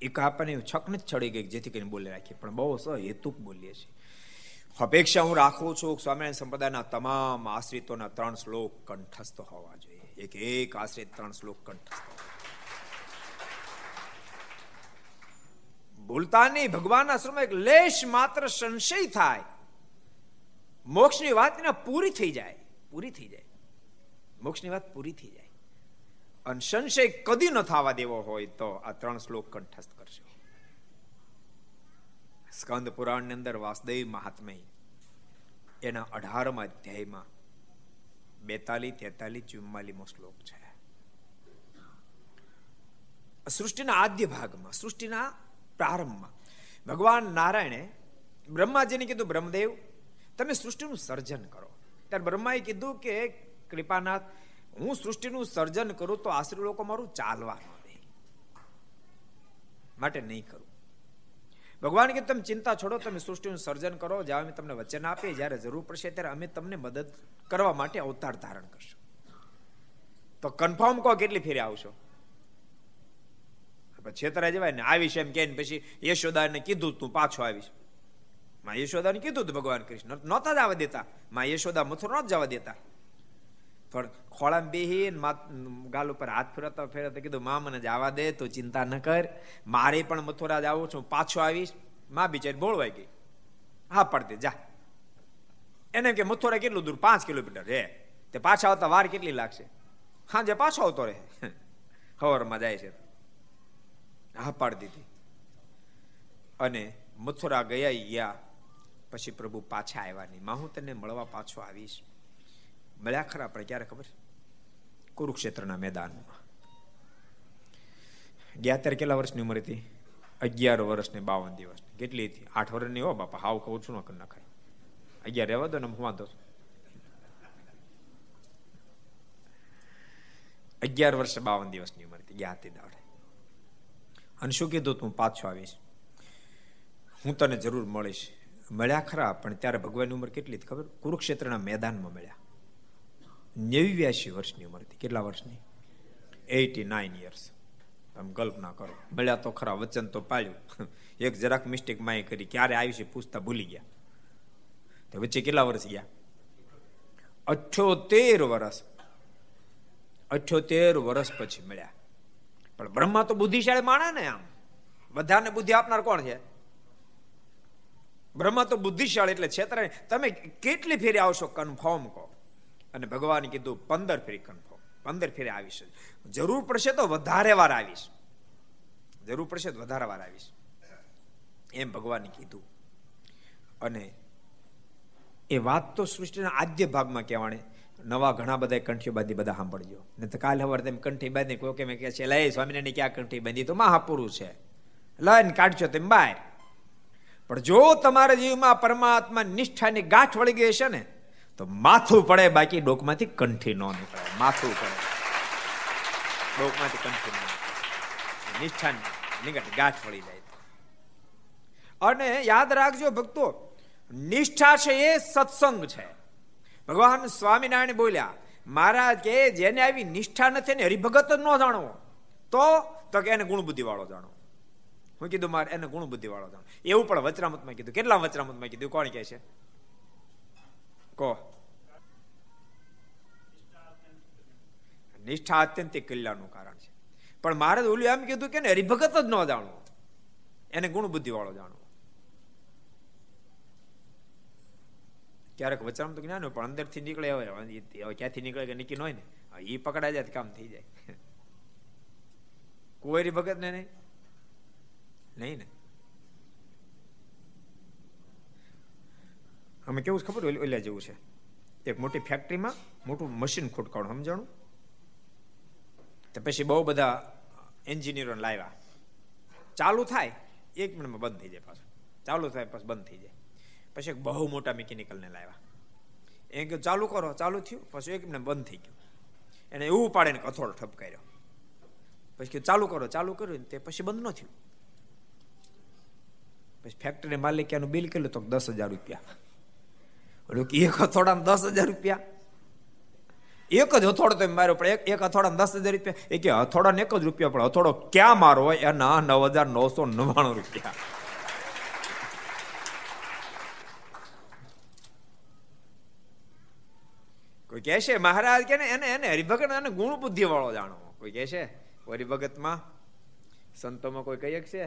એક આપણને છકને જ ચડી ગઈ જેથી કરીને બોલી રાખીએ. પણ બહુ હેતુક બોલીએ છીએ. અપેક્ષા હું રાખું છું સ્વામિનારાયણ સંપ્રદાયના તમામ આશ્રિતોના ત્રણ શ્લોક કંઠસ્થ હોવા જોઈએ. એક એક આશ્રિત ત્રણ શ્લોક કંઠસ્થ ભૂલતા નહીં ભગવાનના શ્રમમાં એક લેશ માત્ર સંશય થાય. મોક્ષની વાત પૂરી થઈ જાય. પૂરી થઈ જાય. મોક્ષની વાત પૂરી થઈ જાય. અને સંશય કદી ન થવા દેવો હોય તો આ ત્રણ શ્લોક કંઠસ્થ કરશો. સ્કંદ પુરાણની અંદર વાસુદેવ મહાત્મય એના અઢારમા અધ્યાયમાં બેતાલીસ, તેતાલીસ, ચુમ્માલીમો શ્લોક છે. સૃષ્ટિના આદ્ય ભાગમાં, સૃષ્ટિના પ્રારંભમાં ભગવાન નારાયણે બ્રહ્માજીને કીધું, બ્રહ્મદેવ, તમે સૃષ્ટિનું સર્જન કરો. ત્યારે બ્રહ્માએ કીધું કે, કૃપાનાથ, હું સૃષ્ટિનું સર્જન કરું તો આશ્રય લોકો મારું ચાલવા દે માટે નહીં કરું. ભગવાન કે તમે ચિંતા છોડો, તમે સૃષ્ટિનું સર્જન કરો, જ્યાં અમે તમને વચન આપીએ, જ્યારે જરૂર પડશે ત્યારે અમે તમને મદદ કરવા માટે અવતાર ધારણ કરશું. તો કન્ફર્મ કહો કેટલી ફેરી આવશો? છેતરા જવાય ને આવીશ એમ કે પછી યશોદાને કીધું તું પાછો આવીશ. માં યશોદાને કીધું હતું ભગવાન કૃષ્ણ, નહોતા આવવા દેતા. માં યશોદા મથુર જ જવા દેતા. પણ ખોળામાં બેહીને ગાલ ઉપર હાથ ફેરવતા ફેરવતા કીધું, મા, મને જવા દે, તો ચિંતા ન કર. મારે પણ મથુરા જ આવું છું. પાછો આવીશ. મા બિચારી બોળવાઈ ગઈ. હા, પડતી, જા. એને કે, મથુરા કેટલું દૂર? પાંચ કિલોમીટર રે તે પાછા આવતા વાર કેટલી લાગશે? હા જે પાછો આવતો રહે. ખબરમાં જાય છે. હા, પાડી દીધી. અને મથુરા ગયા ગયા. પછી પ્રભુ પાછા આવ્યા નહીં. માં, હું તને મળવા પાછો આવીશ. મળ્યા ખરા આપણે ક્યારે ખબર? કુરુક્ષેત્રના મેદાનમાં. ગયા ત્યારે કેટલા વર્ષની ઉંમર હતી? અગિયાર વર્ષની બાવન દિવસ. કેટલી હતી? આઠ વર્ષની હો બાપા, હાવ કહું છું ન નખાય. અગિયાર રહેવા દો ને હું વાંધો અગિયાર વર્ષ બાવન દિવસની ઉંમર હતી, ગયા હતી દાડે. અને શું કીધું તું? પાછો આવીશ. હું તને જરૂર મળીશ. મળ્યા ખરા પણ ત્યારે ભગવાનની ઉંમર કેટલી ખબર? કુરુક્ષેત્રના મેદાનમાં મળ્યા. નેવ્યાસી વર્ષની ઉંમર હતી. કેટલા વર્ષની? એટી નાઇન યર્સ તમે કલ્પના કરો. મળ્યા તો ખરા, વચન તો પાડ્યું એક જરાક મિસ્ટેક માય કરી. ક્યારે આવી છે પૂછતા ભૂલી ગયા. તો વચ્ચે કેટલા વર્ષ ગયા? અઠ્યોતેર વર્ષ. અઠ્યોતેર વર્ષ પછી મળ્યા. પણ બ્રહ્મા તો બુદ્ધિશાળી માણા ને આમ. બધાને બુદ્ધિ આપનાર કોણ છે? બ્રહ્મા તો બુદ્ધિશાળી એટલે છેતરાય. તમે કેટલી ફેરી આવશો? કન્ફર્મ કહો. અને ભગવાને કીધું, પંદર ફેરી કન્ફર્મ. પંદર ફેરી આવીશ જરૂર પડશે તો વધારે વાર આવીશ. જરૂર પડશે તો વધારે વાર આવીશ. એમ ભગવાને કીધું. અને એ વાત તો સૃષ્ટિના આદ્ય ભાગમાં કહેવાણે. નવા ઘણા બધા કંઠીઓ બાંધી બધા સાંભળજો. ને તો કાલે હવાર તેમ કંઠી બાંધી, કોઈ કે કહે છે લઈ સ્વામિનારાયણ ક્યાં કંઠી બાંધી? તો મહાપુરુષ છે. લઈને કાઢજો તેમ બહાર. પણ જો તમારા જીવમાં પરમાત્મા નિષ્ઠાની ગાંઠ વળી ગઈ છે ને તો માથું પડે, બાકી ડોકમાંથી કંઠી ન નીકળે. માથું પડે. ડોકમાંથી કંઠી ન નિષ્ઠાન નિકટ ગાંઠ વળી જાય. અને યાદ રાખજો ભક્તો, નિષ્ઠા છે એ સત્સંગ છે. ભગવાન સ્વામિનારાયણ બોલ્યા, મહારાજ, કે જેને આવી નિષ્ઠા નથી ને હરિભગત જ ન જાણવો તો તો કે એને ગુણબુદ્ધિ વાળો જાણો. હું કીધું, મારે એને ગુણબુદ્ધિ વાળો જાણો. એવું પણ વચરામતમાં કીધું. કેટલા વચરામતમાં કીધું? કોણ કહે છે? કહો નિષ્ઠા અત્યંતિક કલ્યાણનું કારણ છે પણ મારે ઓલું એમ કીધું કે હરિભગત જ ન જાણવો એને ગુણ બુદ્ધિ વાળો જાણવો ક્યારેક વચરામ તો જ્ઞાન પણ અંદરથી નીકળે હવે ક્યાંથી નીકળે કે નીકળી હોય ને એ પકડાય જાય કામ થઈ જાય કોઈ ભગત ને નહીં નહીં ને અમે કેવું ખબર ઓલા જેવું છે. એક મોટી ફેક્ટરીમાં મોટું મશીન ખોટકાણું, સમજાણું? તો પછી બહુ બધા એન્જિનિયરો લાવ્યા. ચાલુ થાય, એક મિનિટમાં બંધ થઈ જાય પાછું. ચાલુ થાય, પછી બંધ થઈ જાય. પછી એક બહુ મોટા મિકેનિકલને લાવ્યા. એ કે ચાલુ કરો, ચાલુ થયું. પછી એક મિનિટ બંધ થઈ ગયું. એને એવું પાડે ને કથોળ ઠપ કર્યો. પછી કે ચાલુ કરો, ચાલુ કર્યું. તે પછી બંધ ન થયું. પછી ફેક્ટરી માલિક બિલ કેટલું તો દસ હજાર રૂપિયા. એક હથોડા દસ હજાર રૂપિયા. એક જ હથોડો તો માર્યો, પણ એક હથોડા દસ હજાર રૂપિયા. એ કે હથોડા એક જ રૂપિયા, પણ હથોડો ક્યાં મારો હોય? એના નવ હજાર નવસો નવ્વાણું રૂપિયા. કોઈ કહેશે મહારાજ, કે એને એને હરિભગત અને ગુણ બુદ્ધિ વાળો જાણો કોઈ કહેશે હરિભગતમાં સંતોમાં કોઈ કઈ છે?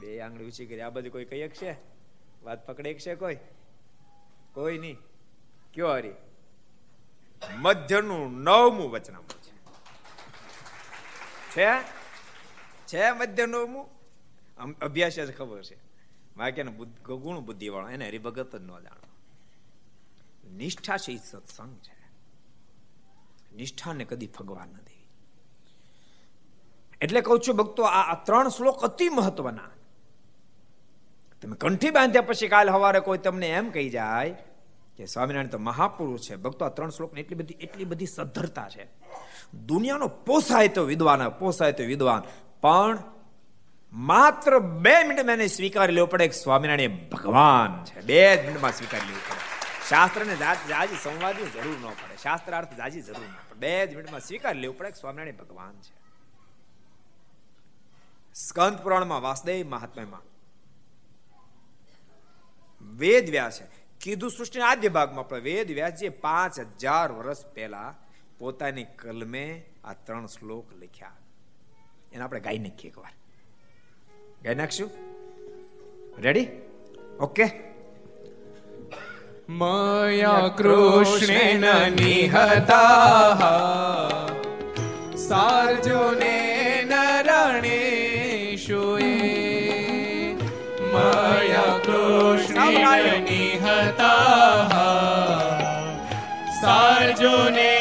બે આંગળી ઊંચી કરી, આ બધી કોઈ કઈ છે? વાત પકડે છે કોઈ? કોઈ નહીં. કયો હરી? મધ્યનું નવમું વચનામું છે. છે? મધ્ય નવમું અભ્યાસ જ ખબર છે. વાક્યને ગુણ બુદ્ધિ વાળો એને હરિભગત જ ન જાણો. નિષ્ઠા છે સત્સંગ છે. નિષ્ઠાને કદી ભગવાન નથી એટલે કહું છું ભક્તો આ ત્રણ શ્લોક અતિ મહત્વના. તમે કંઠી બાંધ્યા પછી કાલ સવારે કોઈ તમને એમ કહી જાય કે સ્વામિનારાયણ તો મહાપુરુષ છે, ભક્તો આ ત્રણ શ્લોકની એટલી બધી એટલી બધી સદ્ધરતા છે. દુનિયાનો પોસાય તો વિદ્વાન, પોસાય તો વિદ્વાન, પણ માત્ર બે મિનિટમાં એને સ્વીકારી લેવો પડે સ્વામિનારાયણ ભગવાન છે. બે જ મિનિટમાં સ્વીકારી લેવું પડે. શાસ્ત્રને જાજી સંવાદની જરૂર ન પડે. શાસ્ત્રાર્થ જાજી જરૂર ન પડે. બે જ મિનિટમાં સ્વીકારી લેવું પડે સ્વામિનારાયણ ભગવાન છે. સ્કંદ પુરાણમાં વાસદેવ મહાત્મામાં વેદ વ્યાસે કીધું સૃષ્ટિના આદ્ય ભાગમાં પણ વેદ વ્યાસજીએ પાંચ હજાર વર્ષ પહેલા પોતાની કલમે આ ત્રણ શ્લોક લખ્યા. એને આપણે ગાઈ નાખીએ એકવાર. ગાઈ નાખશું? રેડી ઓકે મયા કૃષ્ણેન નિહતા સાર્જુને નરણેશુએ. મયા કૃષ્ણેન નિહતા સાર્જુને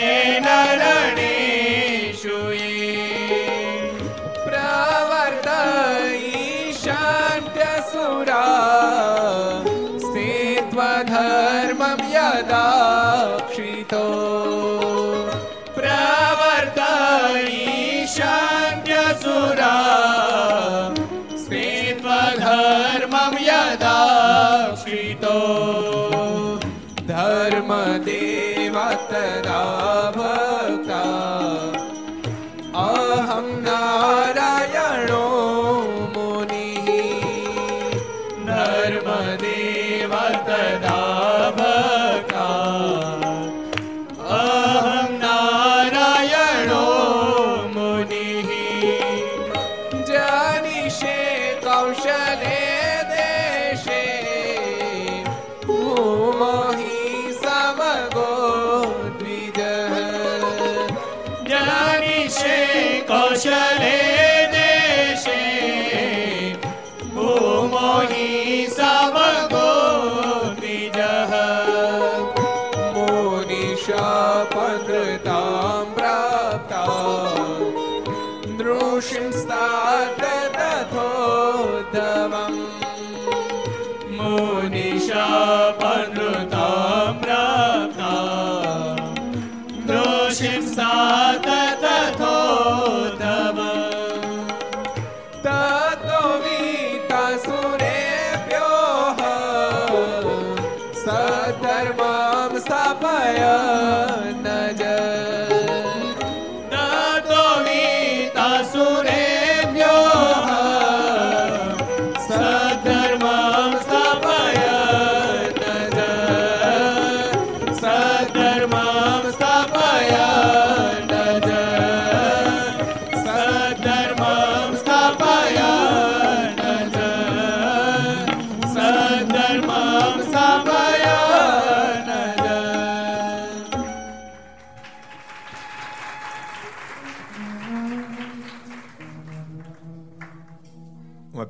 आय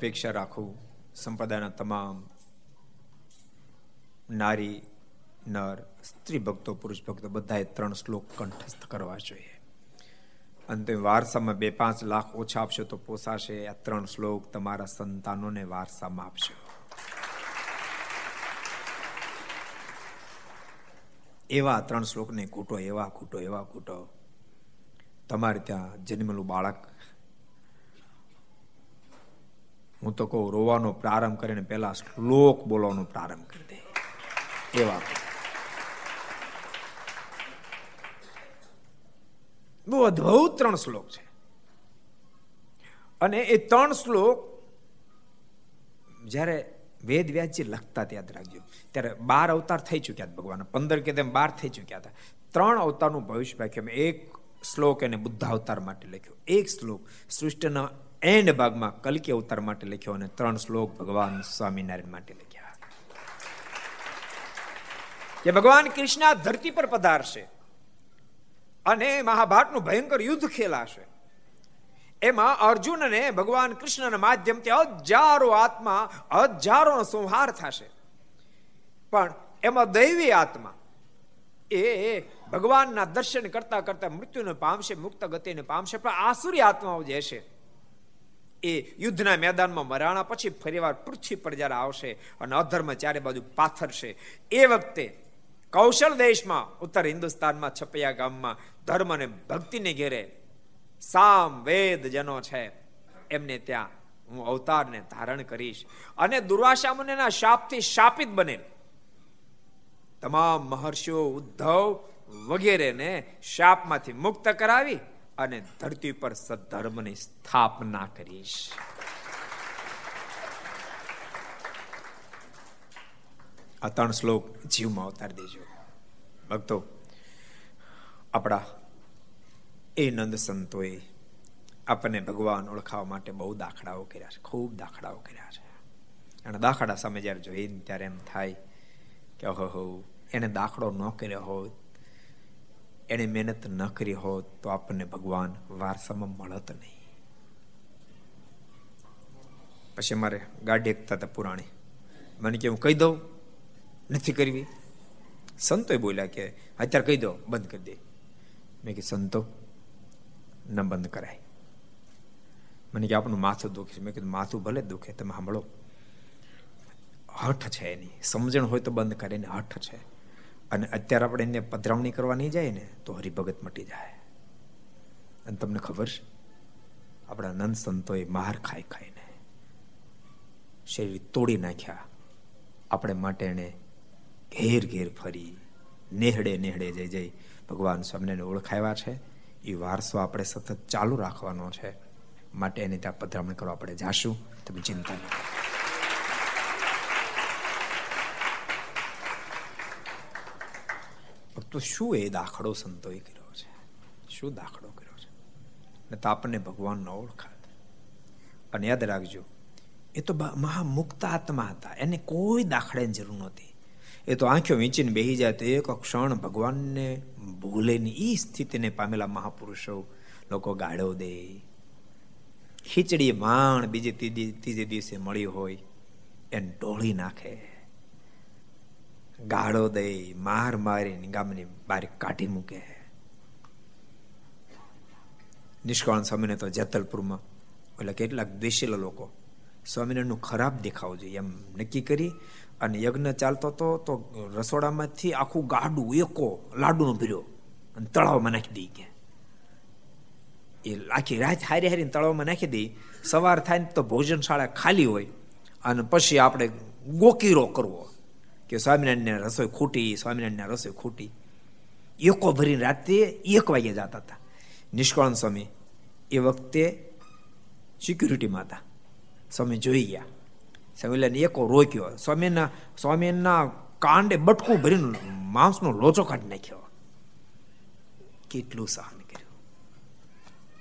અપેક્ષા રાખું સંપ્રદાયના તમામ નારી, નર, સ્ત્રી ભક્તો, પુરુષ ભક્તો, બધાએ ત્રણ શ્લોક કંઠસ્થ કરવા જોઈએ. અંતે વારસામાં બે પાંચ લાખ ઓછા આપશો તો પોસાશે. આ ત્રણ શ્લોક તમારા સંતાનોને વારસામાં આપશો. એવા ત્રણ શ્લોકને કૂટો એવા કૂટો એવા કૂટો તમારે ત્યાં જન્મેલું બાળક હું તો કહું રોવાનો પ્રારંભ કરીને પહેલા શ્લોક બોલવાનો પ્રારંભ કરી દે. એવા બહુ અદભુત ત્રણ શ્લોક છે. અને એ ત્રણ શ્લોક જ્યારે વેદ વ્યાસજી લખતા યાદ રાખજો. ત્યારે બાર અવતાર થઈ ચુક્યા ભગવાન. પંદર કે તેમ બાર થઈ ચુક્યા હતા. ત્રણ અવતારનું ભવિષ્ય વાક્ય એક શ્લોક એને બુદ્ધ અવતાર માટે લખ્યો. એક શ્લોક સૃષ્ટિના એન્ડ ભાગમાં કલકી અવતાર માટે લખ્યો અને ત્રણ શ્લોક ભગવાન સ્વામિનારાયણ માટે લખ્યા. કે ભગવાન કૃષ્ણ ધરતી પર પધારશે અને મહાભારતનું ભયંકર યુદ્ધ ખેલાશે. એમાં અર્જુન અને ભગવાન કૃષ્ણના માધ્યમથી હજારો આત્મા હજારોનો સંહાર થશે. પણ એમાં દૈવી આત્મા એ ભગવાનના દર્શન કરતા કરતા મૃત્યુને પામશે, મુક્ત ગતિને પામશે, પણ આસુરી આત્માઓ જે છે એ યુદ્ધના મેદાનમાં મરાણા પછી ફરીવાર પૃથ્વી પર જ્યારે આવશે અને અધર્મ ચારે બાજુ પાથરશે. એ વખતે કૌશલ દેશમાં, ઉત્તર હિન્દુસ્તાનમાં, છપૈયા ગામમાં ધર્મ અને ભક્તિને ઘેરે સામ વેદ જનો છે. એમને ત્યાં હું અવતારને ધારણ કરીશ. અને દુર્વાસા મુનિના શાપથી શાપિત બનેલ. તમામ મહર્ષિઓ ઉદ્ધવ વગેરેને શાપમાંથી મુક્ત કરાવી અને ધરતી પર સદ્ધર્મની સ્થાપના કરીશ. આ ત્રણ શ્લોક જીવમાં અવતાર દેજો. ભક્તો, આપણા એ નંદ સંતોએ આપણને ભગવાન ઓળખાવા માટે બહુ દાખલાઓ કર્યા છે, ખૂબ દાખલાઓ કર્યા છે. અને દાખલા સામે જ્યારે જોઈએ ત્યારે એમ થાય કે હો, એને દાખલો ન કર્યો હોત એને મહેનત ન કરી હોત તો આપણને ભગવાન વારસામાં મળત નહીં. પછી મારે ગાડી એકતા હતા પુરાણી. મને કે હું કહી દઉં? નથી કરવી. સંતોએ બોલ્યા કે અત્યારે કહી દો, બંધ કરી દે. મેં કે સંતો, ન બંધ કરાય. મને કે આપણું માથું દુખે છે. મેં કીધું, માથું ભલે દુખે, તમે સાંભળો. હઠ છે એની. સમજણ હોય તો બંધ કરે ને હઠ છે. અને અત્યારે આપણે એને પધરાવણી કરવા નહીં જાય ને, તો હરિભગત મટી જાય. અને તમને ખબર છે? આપણા નંદ સંતોએ માર ખાઈ ખાઈને શરીર તોડી નાખ્યા. આપણે માટે એને ઘેર ઘેર ફરી, નેહડે નેહડે જઈ જઈ ભગવાન સ્વામિને ઓળખાવ્યા છે. એ વારસો આપણે સતત ચાલુ રાખવાનો છે. માટે એને ત્યાં પધરામણી કરવા આપણે જાશું. તમે ચિંતા નહીં તો શું એ દાખલો સંતોએ કર્યો છે? શું દાખલો કર્યો છે? ને તો આપણને ભગવાન ન ઓળખાત. અને યાદ રાખજો, એ તો મહામુક્ત આત્મા હતા. એને કોઈ દાખલાની જરૂર નહોતી. એ તો આંખો વીંચીને બેહી જાય તો એક ક્ષણ ભગવાનને ભૂલે ની એ સ્થિતિને પામેલા મહાપુરુષો લોકો ગાળો દે. ખીચડી માણ બીજે ત્રીજે દિવસે મળી હોય, એને ઢોળી નાખે. ગાળો દઈ, માર મારીને ગામની બહાર કાઢી મૂકે. નિષ્કાળ સ્વામીને તો જેતલપુરમાં એટલે કેટલાક દ્વેષેલા લોકો સ્વામિનારાયણનું ખરાબ દેખાવું જોઈએ એમ નક્કી કરી અને યજ્ઞ ચાલતો હતો તો રસોડામાંથી આખું ગાડું એકો લાડુનો ભર્યો અને તળાવમાં નાખી દઈ કે એ આખી રાત હારી હારીને તળાવમાં નાખી દઈ. સવાર થાય ને તો ભોજનશાળા ખાલી હોય અને પછી આપણે ગોકીરો કરવો. કે સ્વામિનારાયણને રસોઈ ખૂટી, સ્વામિનારાયણને રસોઈ ખૂટી. એકો ભરીને રાત્રે એક વાગે જતા હતા. નિષ્કળન સ્વામી એ વખતે સિક્યુરિટીમાં હતા. સ્વામી જોઈ ગયા. સ્વામીલાને એકો રોક્યો. સ્વામીના સ્વામીના કાંડે બટકું ભરીને માંસનો લોચો કાઢી નાખ્યો. કેટલું સહન કર્યું.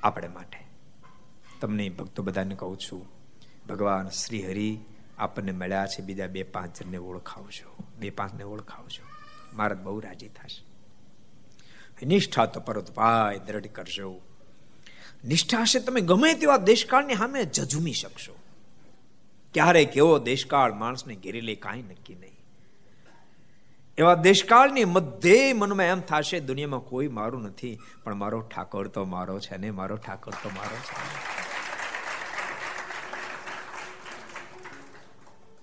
આપણે માટે. તમને ભક્તો બધાને કહું છું, ભગવાન શ્રી હરિ આપણને મળ્યા છે બીજા બે પાંચ જણને ઓળખાવજો. બે પાંચને ઓળખાવજો. મારા બહુ રાજી થશે. નિષ્ઠા તો પરત ભાઈ દ્રઢ કરજો. નિષ્ઠા હશે તમે ગમે તેવા દેશકાળની સામે જજુમી શકશો. ક્યારે કેવો દેશકાળ માણસને ઘેરી લે કાંઈ નક્કી નહીં. એવા દેશકાળની મધ્ય મનમાં એમ થશે, દુનિયામાં કોઈ મારું નથી, પણ મારો ઠાકોર તો મારો છે ને, મારો ઠાકોર તો મારો છે.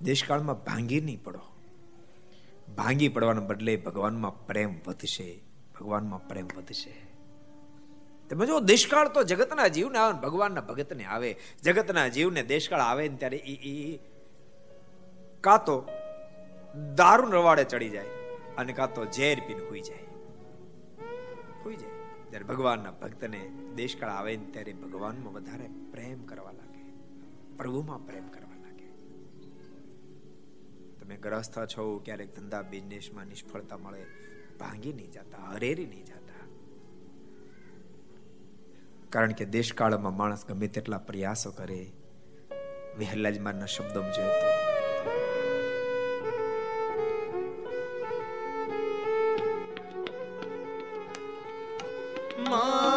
દેશકાળમાં ભાંગી નહીં પડો. ભાંગી પડવાના બદલે ભગવાનમાં પ્રેમ વધશે, ભગવાનમાં પ્રેમ વધશે. તમે જો દેશકાળ તો જગતના જીવને આવે ભગવાનના ભગતને આવે. જગતના જીવને દેશકાળ આવે ને ત્યારે એ કાં તો દારૂ રવાડે ચડી જાય અને કાં તો ઝેર પીને હોઈ જાય. હોઈ જાય. ત્યારે ભગવાનના ભક્તને દેશકાળ આવે ને ત્યારે ભગવાનમાં વધારે પ્રેમ કરવા લાગે. પ્રભુમાં પ્રેમ કરવા તમે ગ્રસ્થ છો, ક્યારેક ધંધા બિઝનેસમાં નિષ્ફળતા મળે, ભાંગી નહીં જતા, હરેરી નહીં જતા. કારણ કે દેશકાળમાં માણસ ગમે તેટલા પ્રયાસો કરે વિહલ્લાજ મારના શબ્દો જોયો પ્રકારના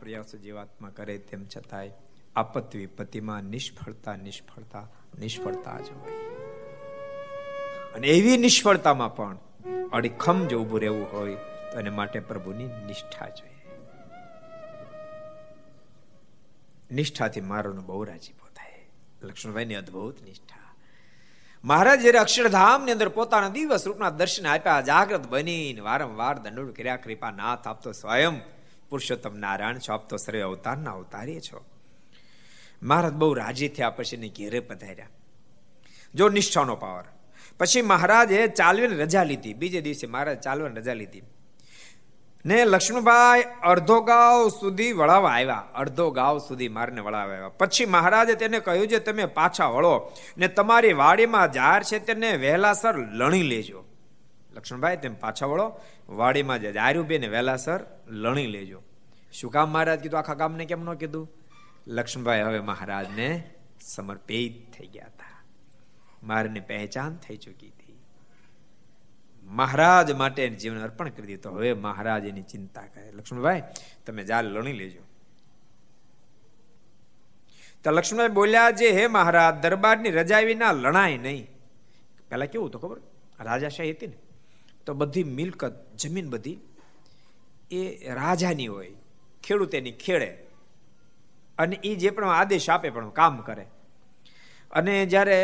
પ્રયાસો જીવાત્મા કરે તેમ છતાંય આપત્તિ વિપત્તિમાં નિષ્ફળતા નિષ્ફળતા નિષ્ફળતા જ હોય. અને એવી નિષ્ફળતામાં પણ અડીખમ જો ઉભું રહેવું હોય તો એને માટે પ્રભુની નિષ્ઠા જોઈએ. નિષ્ઠાથી મારોનો બહુ રાજીપો થાય લક્ષ્મણભાઈની અદ્ભુત નિષ્ઠા. મહારાજ જ્યારે અક્ષરધામની અંદર પોતાના દિવસ રૂપના દર્શન આપ્યા, જાગ્રત બનીને વારંવાર દંડોળ કર્યા કૃપા નાથ આપતો સ્વયં પુરુષોત્તમ નારાયણ છો, આપ તો સર્વે અવતારના અવતારીએ છો. મહારાજ બહુ રાજી થયા પછી ઘેરે પધાર્યા. જો નિષ્ઠાનો પાવર. પછી મહારાજે ચાલવીને રજા લીધી. બીજે દિવસે મહારાજ ચાલવીને રજા લીધી. ને લક્ષ્મણભાઈ અડધો ગાવ સુધી વળાવવા આવ્યા. અડધો ગાવ સુધી મારને વળાવવા આવ્યા. પછી મહારાજે તેને કહ્યું છે તમે પાછા વળો ને તમારી વાડીમાં ઝાડ છે તેને વહેલાસર લણી લેજો. લક્ષ્મણભાઈ, તેમ પાછા વળો, વાડીમાં જે આર્યુબેને વહેલાસર લણી લેજો. શું કામ મહારાજ કીધું? આખા ગામને કેમ ન કીધું? લક્ષ્મણભાઈ હવે મહારાજને સમર્પિત થઈ ગયા હતા. મારની પહેચાન થઈ ચૂકી હતી. મહારાજ માટે જીવન અર્પણ કરી દીધું. હવે મહારાજ એની ચિંતા કરે. લક્ષ્મણભાઈ, તમે જાલ લણી લેજો. તો લક્ષ્મણભાઈ બોલ્યા જે હે મહારાજ, દરબારની રજા વિના લણાય નહીં. પેલા કેવું તો ખબર? રાજાશાહી હતી ને? તો બધી મિલકત, જમીન બધી એ રાજાની હોય, ખેડૂત એની ખેડે અને એ જે પણ આદેશ આપે પણ કામ કરે. અને જ્યારે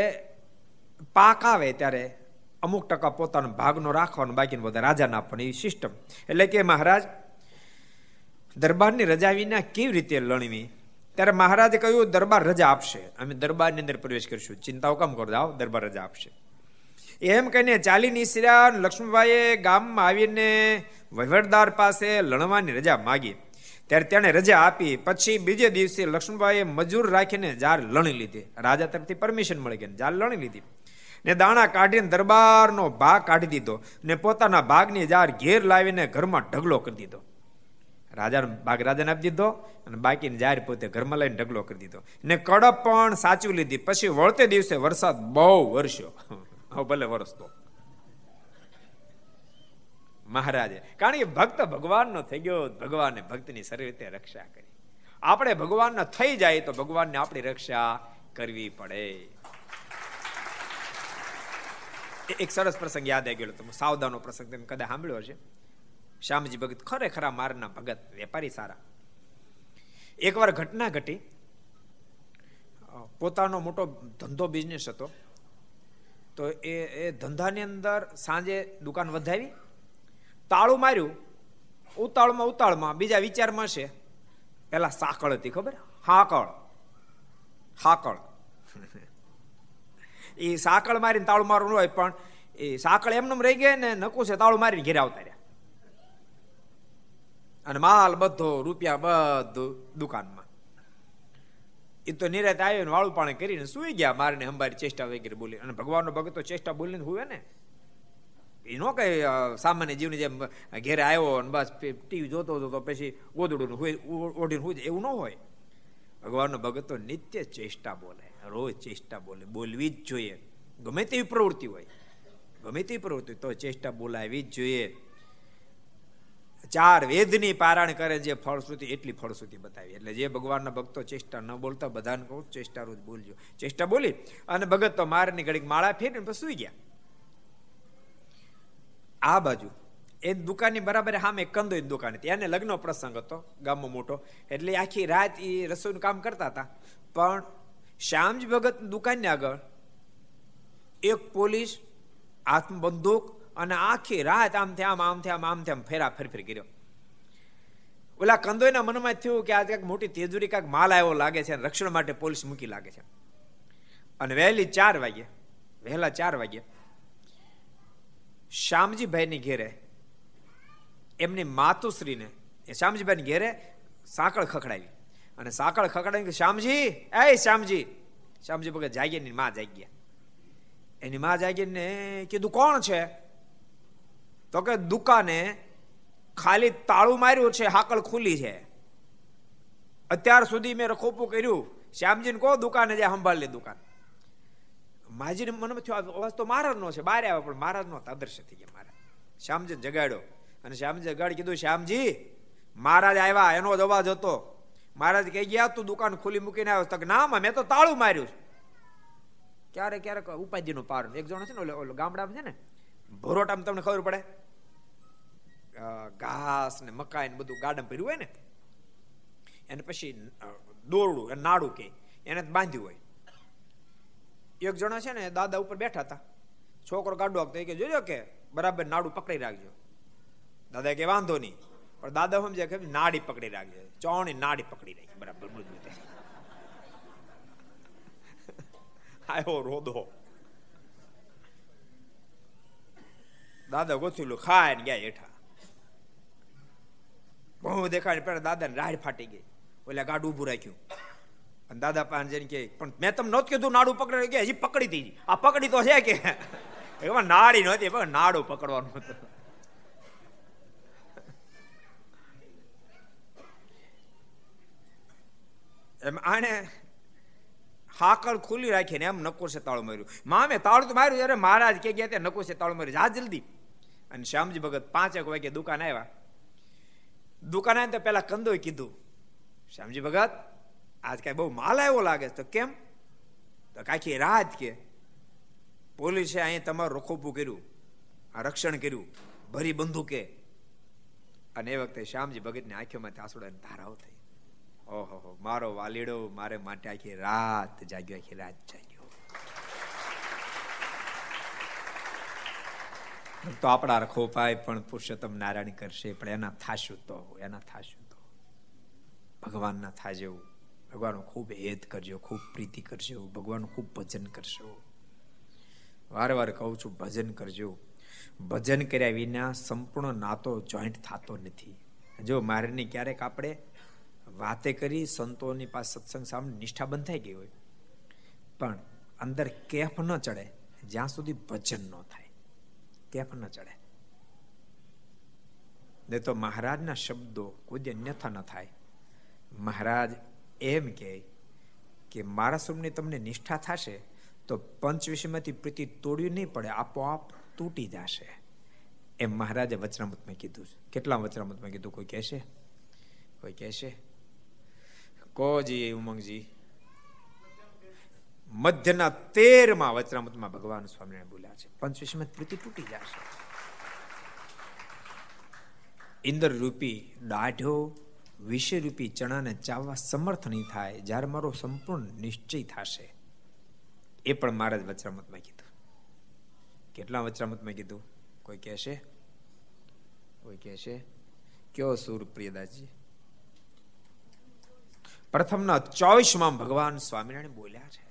પાક આવે ત્યારે અમુક ટકા પોતાનો ભાગનો રાખવાનો બાકીનો બધા રાજાને આપવાનો એ સિસ્ટમ એટલે કે મહારાજ, દરબારની રજા વિના કેવી રીતે લણવી? ત્યારે મહારાજે કહ્યું, દરબાર રજા આપશે. અમે દરબારની અંદર પ્રવેશ કરીશું. ચિંતાઓ કામ કરો, જાઓ, દરબાર રજા આપશે. એમ કહીને ચાલી નીસર્યા લક્ષ્મીભાઈએ ગામમાં આવીને વહીવટદાર પાસે લણવાની રજા માગી. ત્યારે તેણે રજા આપી, પછી બીજે દિવસે લક્ષ્મણભાઈએ મજૂર રાખીને જાર લણી લીધી. રાજા તરફથી પરમિશન મળી ગઈ જાર લણી લીધી. ને દાણા કાઢીને દરબારનો ભાગ કાઢી દીધો ને પોતાના ભાગની જાર ઘેર લાવીને ઘરમાં ઢગલો કરી દીધો. રાજાનો ભાગ રાજાને આપી દીધો અને બાકીની જાર પોતે ઘરમાં લઈને ઢગલો કરી દીધો. ને કડપ પણ સાચવી લીધી. પછી વળતે દિવસે વરસાદ બહુ વરસ્યો. ભલે વરસતો મહારાજે, કારણ કે ભક્ત ભગવાનનો થઈ ગયો ભગવાને ભક્તની સારી રીતે રક્ષા કરી. આપણે ભગવાનના થઈ જાય તો ભગવાનને આપણી રક્ષા કરવી પડે. એક સરસ પ્રસંગ યાદ આવી ગયો તો સાવધાનો પ્રસંગ તમે કદાચ સાંભળ્યો હશે. શ્યામજી ભગત ખરેખરા મારના ભગત, વેપારી સારા. એકવાર ઘટના ઘટી. પોતાનો મોટો ધંધો બિઝનેસ હતો. તો એ એ ધંધાની અંદર સાંજે દુકાન વધાવી, તાળું માર્યું. ઉતાળમાં ઉતાળમાં બીજા વિચારમાં છે પેલા સાકળ હતી ખબર? હાકળ. હાકળ. એ સાકળ મારીને તાળું મારવું હોય, પણ એ સાકળ એમને રહી ગઈ ને નકું છે તાળું મારીને ઘેર આવતા રહ્યા. અને માલ બધો, રૂપિયા બધું દુકાનમાં. એ તો નિરાત આવ્યો ને વાળું પાણી કરીને સુઈ ગયા મારે અંબારી ચેષ્ટા વગેરે બોલી. અને ભગવાનનો ભગત તો ચેષ્ટા બોલીને હોય ને. એ નો કઈ સામાન્ય જીવની જેમ ઘેરે આવ્યો અને બસ ટીવી જોતો હતો તો પછી ગોદડું ઓઢીને હોય એવું ન હોય. ભગવાનનો ભગત તો નિત્ય ચેષ્ટા બોલે, રોજ ચેષ્ટા બોલે, બોલવી જ જોઈએ. ગમે તેવી પ્રવૃત્તિ હોય, ગમે તેવી પ્રવૃત્તિ તો ચેષ્ટા બોલાવી જ જોઈએ. ચાર વેદની પારાયણ કરે જે ફળશ્રુતિ, એટલી ફળશ્રુતિ બતાવી. એટલે જે ભગવાનના ભક્તો ચેષ્ટા ન બોલતા, બધાને કહું ચેષ્ટા રોજ બોલજો. ચેષ્ટા બોલી અને ભગત તો મારની ઘડીક માળા ફેરીને પછી સુઈ ગયા. આ બાજુ એ દુકાનની બરાબર સામે કંદોઈ દુકાન હતી. એને લગ્ન પ્રસંગ હતો, ગામમાં મોટો. એટલે આખી રાત એ રસોઈનું કામ કરતા હતા. પણ શ્યામજી ભગત દુકાનની આગળ એક પોલીસ હાથમાં બંદૂક અને આખી રાત આમ આમ આમ આમ આમ આમ ફેરા ફેરફેર કર્યો. ઓલા કંદોઈના મનમાં થયું કે આજે મોટી તેજુરી કાંઈક માલ આવ્યો લાગે છે રક્ષણ માટે પોલીસ મૂકી લાગે છે. અને વહેલી ચાર વાગે વહેલા ચાર વાગે શ્યામજીભાઈની ઘેરે, એમની માતુશ્રીને, એ શ્યામજીભાઈની ઘેરે સાંકળ ખખડાવી. અને સાંકળ ખખડાવી શ્યામજી, એ શ્યામજી. શ્યામજી ભગત જાગીએ ની માં જાગ્યા એની માં જાગીને કીધું, કોણ છે? તો કે દુકાને ખાલી તાળું માર્યું છે, હાકળ ખુલી છે. અત્યાર સુધી મેં રખોપું કર્યું. શ્યામજીને કહો, દુકાને જાય સંભાળ લે દુકાન. માજીને મનમાં થયો અવાજ તો મહારાજનો છે, બહાર આવ્યો. પણ મહારાજનો આદર્શ થઈ ગયા મારા. શ્યામજી જગાડ્યો. અને શ્યામજી જગાડી કીધું, શ્યામજી, મહારાજ આવ્યા. એનો જ અવાજ હતો. મહારાજ કહી ગયા, તું દુકાન ખુલ્લી મૂકીને આવ્યો. તક ના, મેં તો તાળું માર્યું ક્યારેક ક્યારેક ઉપાધિનો પાર. એક જણો છે ને ગામડામાં છે ને ભરોટામાં તમને ખબર પડે? ઘાસ ને મકાઈ ને બધું ગાર્ડન ભર્યું હોય ને, એને પછી દોરડું નાડું કે, એને બાંધ્યું હોય. એક જણા છે ને, દાદા ઉપર બેઠા હતા. છોકરો ગાડો આપતો કે, જોજો કે, બરાબર નાડું પકડી રાખજો. દાદા કે, વાંધો નહીં. પણ દાદા સમજે કે, નાડી પકડી રાખજો. ચોણી નાડી પકડી રાખી બરાબર મજબૂત આવ્યો રોદો દાદા ગોથેલું ખાય ને ગયા હેઠા. બહુ દેખાડી પેલા દાદા ને રાડ ફાટી ગઈ. ઓલા ગાડું ઉભું રાખ્યું. અને દાદા પાસે જઈને કે, પણ મેં તમને નહોતું કીધું નાડું પકડી. કે, હજી પકડી હતી આ પકડી તો છે કે. એમાં નાડી નહોતી પણ નાડું પકડવાનું હતું. એમ આને હાકળ ખુલ્લી રાખીને એમ નકોર છે તાળું માર્યું. મામે, તાળું તો માર્યું અરે મહારાજ કે ગયા ત્યાં નકોર છે તાળું માર્યું જા જલ્દી. અને શ્યામજી ભગત પાંચ એક વાગે દુકાન આવ્યા. દુકાન આવ્યા તો પેલા કંદોય કીધું, શ્યામજી ભગત, આજ કઈ બહુ માલ આવ્યો લાગે તો કેમ? તો કાંઈ રાત કે. પોલીસે અહીં તમારું રખોપું કર્યું, આ રક્ષણ કર્યું, ભરી બંદૂકે અને એ વખતે શ્યામજી ભગતની આંખોમાંથી આંસુડાની ધારાઓ થઈ. ઓહો મારો વાલીડો, મારે માટે આખી રાત જાગ્યો, આખી રાત જાગ્યો તો આપણા રખોપાય પણ પુરુષોત્તમ નારાયણ કરશે, પણ એના થાશું તો એના થાશું તો ભગવાનના થાજો ભગવાનનો ખૂબ હેત કરજો, ખૂબ પ્રીતિ કરજો, ભગવાનનું ખૂબ ભજન કરશો. વાર વાર કહું છું, ભજન કરજો. ભજન કર્યા વિના સંપૂર્ણ નાતો જોઈન્ટ થતો નથી. જો મારની ક્યારેક આપણે વાતે કરી સંતોની પાસે સત્સંગ સામે નિષ્ઠા બંધ થઈ ગઈ હોય, પણ અંદર કેફ ન ચડે, જ્યાં સુધી ભજન ન થાય. કેફ ન ચડે. નહીં તો મહારાજના શબ્દો કોઈ અન્યથા ન થાય. મહારાજ એમ કે કે મારા સ્વરૂપની તમને નિષ્ઠા થશે તો પંચ વિષયમાંથી પ્રીતિ તોડ્યું નહીં પડે, આપોઆપ તૂટી જશે. એમ મહારાજે વચનામૃતમાં કીધું છે. કેટલા વચનામૃતમાં કીધું? કોઈ કહેશે? કોઈ કહેશે? કોજી ઉમંગજી. મધ્યના તેરમાં વચનામૃતમાં ભગવાન સ્વામિનારાયણ બોલ્યા છે. પંચવિષમાં પ્રીતિ તૂટી જશે ઇન્દ્ર રૂપી દાઢો વિષય રૂપી ચણાને ચાવવા સમર્થ નહીં થાય, જ્યારે મારો સંપૂર્ણ નિશ્ચય થશે. એ પણ મારા જ વચરામતમાં કીધું. કેટલા વચરામતમાં કીધું? કોઈ કહેશે? કોઈ કહેશે? કયો સુર, પ્રિયદાસજી? પ્રથમના ચોવીસમાં ભગવાન સ્વામિનારાયણ બોલ્યા છે.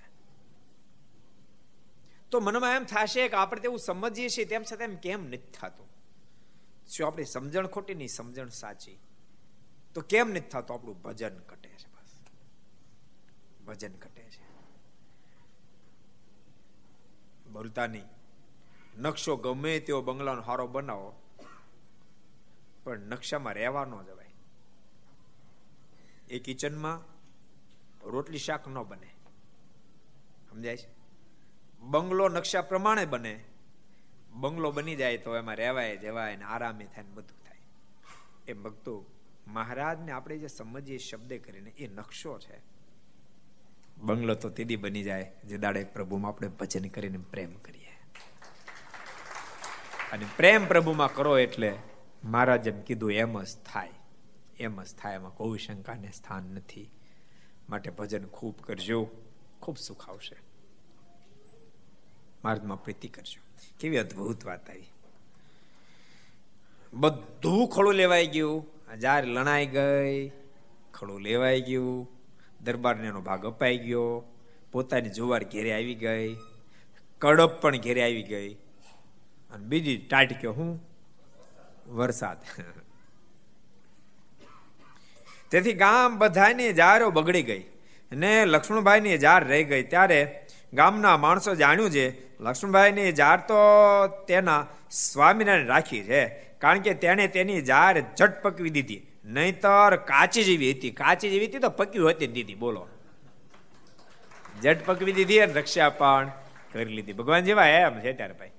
તો મનમાં એમ થશે કે આપણે તેવું સમજીએ છીએ, તેમ છતાં એમ કેમ નથી થતું? શું આપણી સમજણ ખોટી નહીં, સમજણ સાચી? તો કેમ નથી થતું આપણું ભજન ઘટે છે બસ? ભજન ઘટે છે. બોલતા નહીં. નકશો ગમે તેવો બંગલાનો હારો બનાવો, પણ નકશામાં રહેવા ન જવાય. એ કિચનમાં રોટલી શાક ન બને. સમજાય છે? બંગલો નકશા પ્રમાણે બને. બંગલો બની જાય તો એમાં રહેવાય, જવાય ને આરામે થાય ને બધું થાય. એ ભક્તો, મહારાજને આપણે જે સમજીએ શબ્દે કરીને એ નકશો છે. બંગલો તો તેદી બની જાય, જે દાડે પ્રભુમાં આપણે ભજન કરીને પ્રેમ કરીએ. અને પ્રેમ પ્રભુમાં કરો એટલે મહારાજ એમ કીધું, એમ જ થાય. એમ જ થાય, એમાં કોઈ શંકાને સ્થાન નથી. માટે ભજન ખૂબ કરજો. ખૂબ સુખ આવશે માર્ગમાં પ્રીતિ કરજો. કેવી અદ્ભુત વાત આવી. બધું ખોળું લેવાઈ ગયું. હજાર લણાઈ ગઈ ખડું લેવાઈ ગયું. દરબારને એનો ભાગ અપાઈ ગયો. પોતાની જુવાર ઘેરે આવી ગઈ. કડપ પણ ઘેરે આવી ગઈ. અને બીજી ટાટક્યો હું? વરસાદ. તેથી ગામ બધાની જારો બગડી ગઈ. ને લક્ષ્મણભાઈની જાર રહી ગઈ. ત્યારે ગામના માણસો જાણ્યું છે લક્ષ્મણભાઈની જાર તો તેના સ્વામિનારાયણ રાખી છે, કારણ કે તેણે તેની જાર ઝટ પકવી દીધી. નહીતર કાચી જેવી હતી. કાચી જેવી હતી તો પકવી હતી દીધી. બોલો. ઝટ પકવી દીધી અને રક્ષા પણ કરી લીધી. ભગવાન જેવા એમ છે ત્યારે ભાઈ.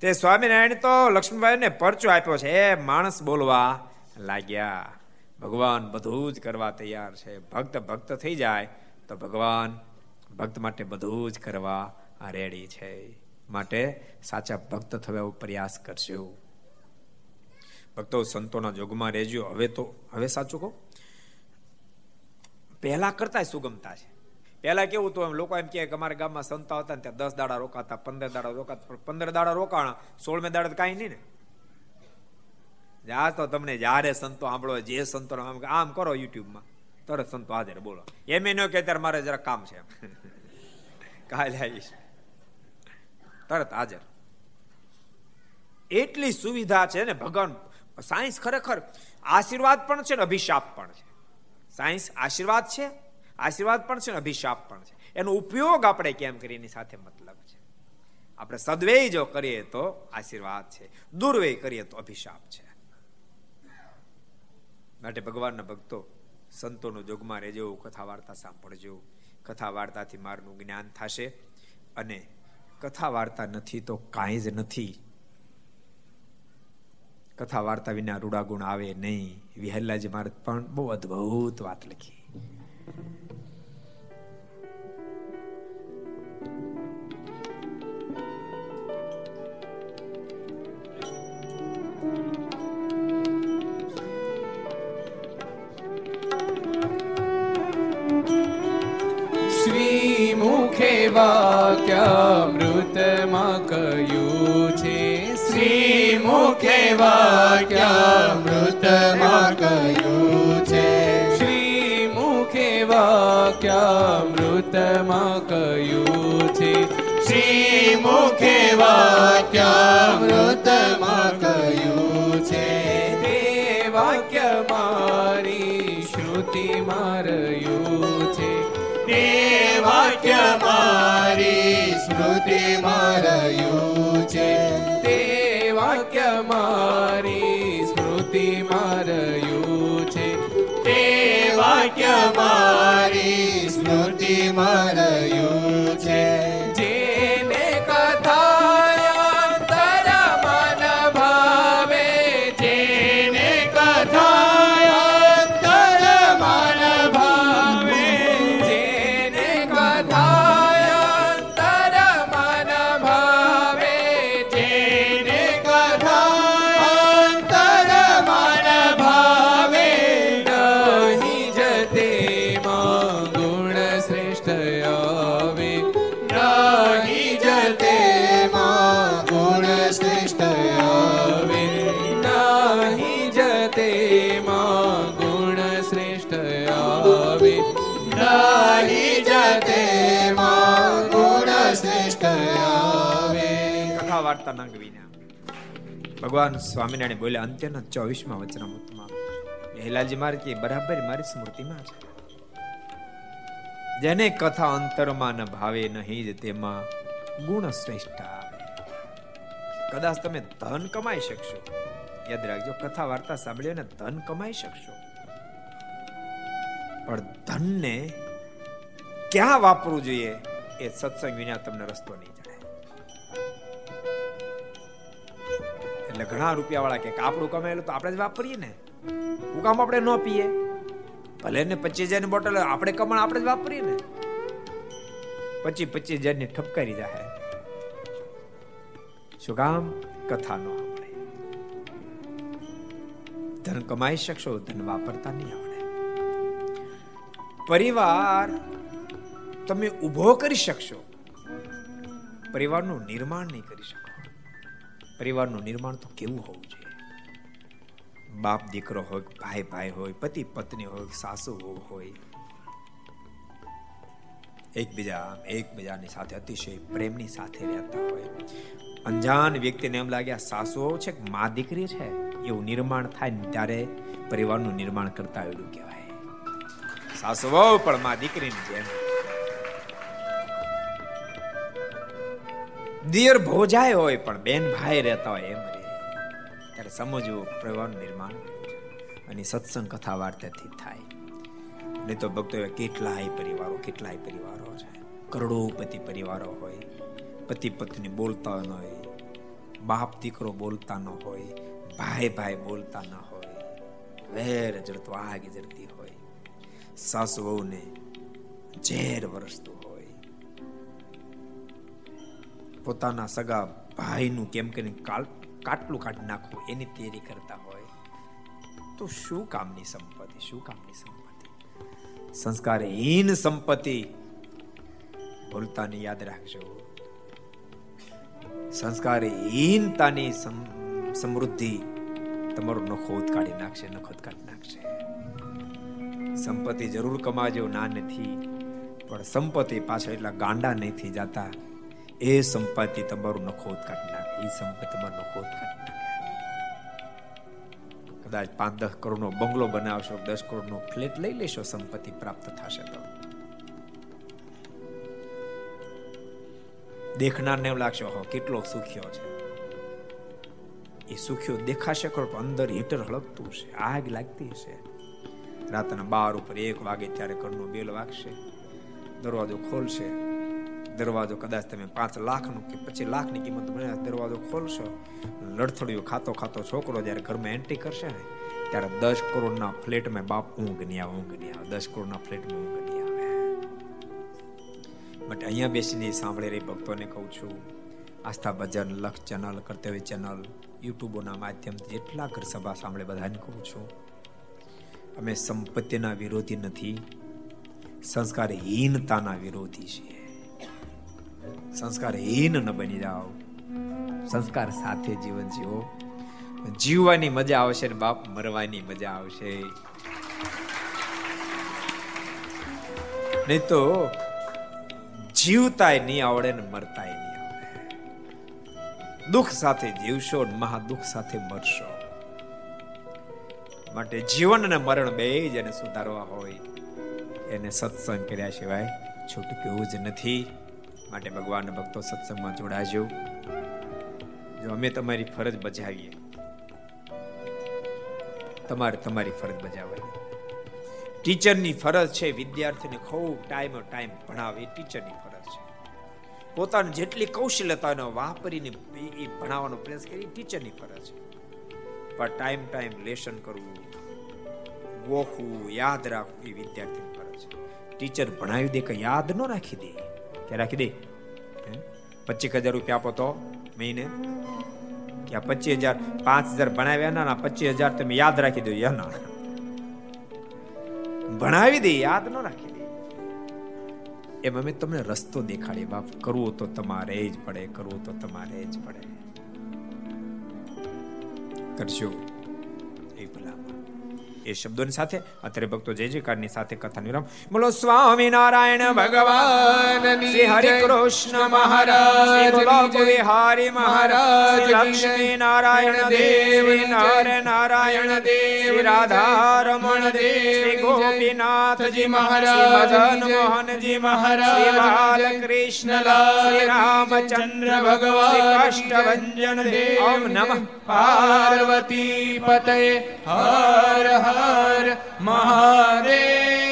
તે સ્વામિનારાયણ તો લક્ષ્મણભાઈને પરચો આપ્યો છે. એ માણસ બોલવા લાગ્યા. ભગવાન બધું જ કરવા તૈયાર છે. ભક્ત ભક્ત થઈ જાય તો ભગવાન ભક્ત માટે બધું જ કરવા રેડી છે. માટે સાચા ભક્ત થવા પ્રયાસ કરશો. ભક્તો સંતોના જોગમાં રહેજો. હવે તો, હવે સાચું કહું? પહેલા કરતા સુગમતા છે. પહેલા કેવું તો એમ લોકો એમ કે અમારા ગામમાં સંતા હતા ને ત્યાં દસ દાડા રોકાતા, પંદર દાડા રોકાતા પંદર દાડા રોકાણા, સોળમે દાડા કાંઈ નહીં ને. જા તો તમને જ્યારે સંતો સાંભળો, જે સંતો આમ કરો યુટ્યુબમાં. તરત સંતો હાજર, બોલો. એમ ન કે ત્યારે મારે જરા કામ છે કાલે આવીશ. તરત હાજર. એટલી સુવિધા છે ને, ભગવાન, સાયન્સ ખરેખર આશીર્વાદ પણ છે ને, અભિશાપ પણ છે. સાયન્સ આશીર્વાદ છે, આશીર્વાદ પણ છે ને, અભિશાપ પણ છે. એનો ઉપયોગ આપણે કેમ કરીએ, એની સાથે મતલબ છે. આપણે સદવેય જો કરીએ તો આશીર્વાદ છે. દુર્વેય કરીએ તો અભિશાપ છે. માટે ભગવાનના ભક્તો સંતોનો જોગમાં રહેજો કથા વાર્તા સાંભળજો. કથા વાર્તાથી મારનું જ્ઞાન થશે અને કથા વાર્તા નથી તો કાંઈ જ નથી. કથા વાર્તા વિના રૂડા ગુણ આવે નહીં. વિહલ્લાજી મહારાજ પણ બહુ અદ્ભુત વાત લખી. એ વાક્યામૃતમાં કહ્યું છે શ્રી મુખે વાક્યામૃતમાં કહ્યું છે શ્રી મુખે વાક્યામૃતમાં કહ્યું છે શ્રી મુખે વાક્યામૃતમાં કહ્યું છે દેવાક્ય મારી શ્રુતિ માર્યું વાક્ય મારી સ્મૃતિ મારયું છે. તે વાક્ય મારી સ્મૃતિ મારયું છે. તે વાક્ય મારી સ્મૃતિ મારયું ભગવાન સ્વામિનારાયણ બોલ્યા અંત્યના ચોવીસમાં વચનામૃતમાં હેલાલજી મારે કે બરાબર, મારી સ્મૃતિમાં છે. જેને કથા અંતરમાં ન ભાવે, નહીં જ તેમાં ગુણ શ્રેષ્ઠ કદાચ તમે ધન કમાઈ શકશો. યાદ રાખજો, કથા વાર્તા સાંભળીને અને ધન કમાઈ શકશો. પણ ધનને ક્યાં વાપરવું જોઈએ એ સત્સંગ વિના તમને રસ્તો નહીં. એટલે ઘણા રૂપિયા વાળા કે આપણું કમાયેલું તો આપણે જ વાપરીએ ને. હું કામ આપણે ન પીએ. ભલે ને પચીસ હજારની બોટલ આપણે કમાણ આપણે જ વાપરીએ ને. પચીસ પચીસ હજારની ઠપકારી જાહે. શું કામ? કથા નો ધન કમાઈ શકશો, ધન વાપરતા નહીં આવડે. પરિવાર તમે ઊભો કરી શકશો. પરિવારનું નિર્માણ નહીં કરી શકો. પરિવારનું નિર્માણ તો કેવું હોવું જોઈએ? બાપ દીકરો હોય, ભાઈ ભાઈ હોય, પતિ પત્ની હોય, સાસુ હોય, એકબીજા એકબીજાની સાથે અતિશય પ્રેમની સાથે રહેતા હોય. અંજાન વ્યક્તિને એમ લાગે, આ સાસુ છે કે મા દીકરી છે? એવું નિર્માણ થાય ને ત્યારે પરિવારનું નિર્માણ કરતા એવું કહેવાય. સાસુ પણ મા દીકરીની જેમ. દિયર ભોજાય હોય, પણ બેન ભાઈ રહેતા હોય, એમ રે. ત્યારે સમજવું પરિવારનું નિર્માણ અને સત્સંગ કથા વાર્તાથી થાય. નહીં તો ભક્તો એવા કેટલાય પરિવારો કેટલાય પરિવારો છે. કરોડોપતિ પરિવારો હોય, પતિ પત્ની બોલતા ન હોય, બાપ દીકરો બોલતા ન હોય, ભાઈ ભાઈ બોલતા ન હોય, વેર જડતો આગ જડતી હોય. સાસુ વહુને ઝેર વરસતું પોતાના સગા ભાઈનું કેમ કરીને કાટલું કાઢી નાખવું એની તૈયારી કરતા હોય, તો શું કામની સંપત્તિ, શું કામની સંપત્તિ? સંસ્કારહીન સંપત્તિ. ભૂલતાને યાદ રાખજો. સંસ્કારહીનતાની સમૃદ્ધિ તમારો નખો કાઢી નાખશે, નખો કાઢી નાખશે. સંપત્તિ જરૂર કમાજો, ના નથી. પણ સંપત્તિ પાછળ એટલા ગાંડા નથી જતા એ સંપત્તિ તમારું નખોદ કાઢી નાખે એ સંપત્તિ તમારું નખોદ કાઢી નાખે કદાચ પાંચ દસ કરોડનો બંગલો બનાવશો, દસ કરોડનો ફ્લેટ લઈ લેશો, સંપત્તિ પ્રાપ્ત થશે તો. દેખનારને એમ લાગશે હો કેટલો સુખ્યો છે. એ સુખ્યો દેખાશે ખરો, પણ અંદર હીટર હળગતું છે, આગ લાગતી હશે રાતના બાર ઉપર એક વાગે ત્યારે ઘરનો બેલ વાગશે. દરવાજો ખોલશે. દરવાજો કદાચ તમે પાંચ લાખનો કે પછી લાખની કિંમત બને દરવાજો ખોલશો લડથડિયો ખાતો ખાતો છોકરો જ્યારે ઘરમાં એન્ટ્રી કરશે ને, ત્યારે દસ કરોડના ફ્લેટમાં બાપ ઊંઘ નહીં આવે, ઊંઘ નહીં આવે. દસ કરોડના ફ્લેટમાં ઊંઘ નહીં આવે. બટ અહીંયા બેસીને સાંભળી રહી ભક્તોને કહું છું, આસ્થા ભજન લક્ષ ચેનલ, કર્તવ્ય ચેનલ, યુટ્યુબોના માધ્યમથી જેટલા ઘર સભા સાંભળે બધાને કહું છું, અમે સંપત્તિના વિરોધી નથી, સંસ્કારહીનતાના વિરોધી છીએ. સંસ્કારહીન ન બની જાઓ. સંસ્કાર સાથે જીવન જીવો. જીવવાની મજા આવશે ને બાપ મરવાની મજા આવશે. નહીં તો જીવતાય નહીં આવડે ને મરતાય નહીં આવડે. દુઃખ સાથે જીવશો ને મહા દુઃખ સાથે મરશો. માટે જીવન અને મરણ બે જ એને સુધારવા હોય. એને સત્સંગ કર્યા સિવાય છૂટક્યું જ નથી. માટે ભગવાન ભક્તો સત્સંગમાં જોડાજો. જો અમે તમારી ફરજ બજાવીએ, તમારે તમારી ફરજ બજાવવાની. ટીચરની ફરજ છે વિદ્યાર્થીને ખૂબ ટાઈમ ટાઈમ ભણાવે ટીચરની ફરજ છે. પોતાની જેટલી કૌશલ્યતાનો વાપરીને એ ભણાવવાનો પ્રયાસ કરી, ટીચરની ફરજ છે. પણ ટાઈમ ટાઈમ લેશન કરવું, ગોખવું, યાદ રાખવું એ વિદ્યાર્થીની ફરજ છે. ટીચર ભણાવી દે કે યાદ ન રાખી દે. કે રાખી દે. પચીસ હજાર રૂપિયા આપો તો મહિને. કે આ પચીસ હજાર, પાંચ હજાર ભણાવ્યા ના પચીસ હજાર તમે યાદ રાખી દો યા ના. ભણાવી દે, યાદ ન રાખી દે. એમ અમે તમને રસ્તો દેખાડીએ, બાપ, કરવું તો તમારે જ પડે, કરવું તો તમારે જ પડે. કરશો એ શબ્દોની સાથે અત્યારે ભક્તો જય જયકારની સાથે કથા વિરામ. બોલો સ્વામી નારાયણ ભગવાન શ્રી હરિ કૃષ્ણ મહારાજ બોલો મહારાજ લક્ષ્મી નારાયણ દેવ નારે નારાયણ દેવ રાધા રમણ દેવ શ્રી ગોપીનાથજી મહારાજ મદન મોહનજી મહારાજ બાલ બાલકૃષ્ણલાલ શ્રી રામચંદ્ર ભગવાન કષ્ટભંજન દેવ ઓમ નમઃ. પાર્વતી પતય હર હર મહાદેવ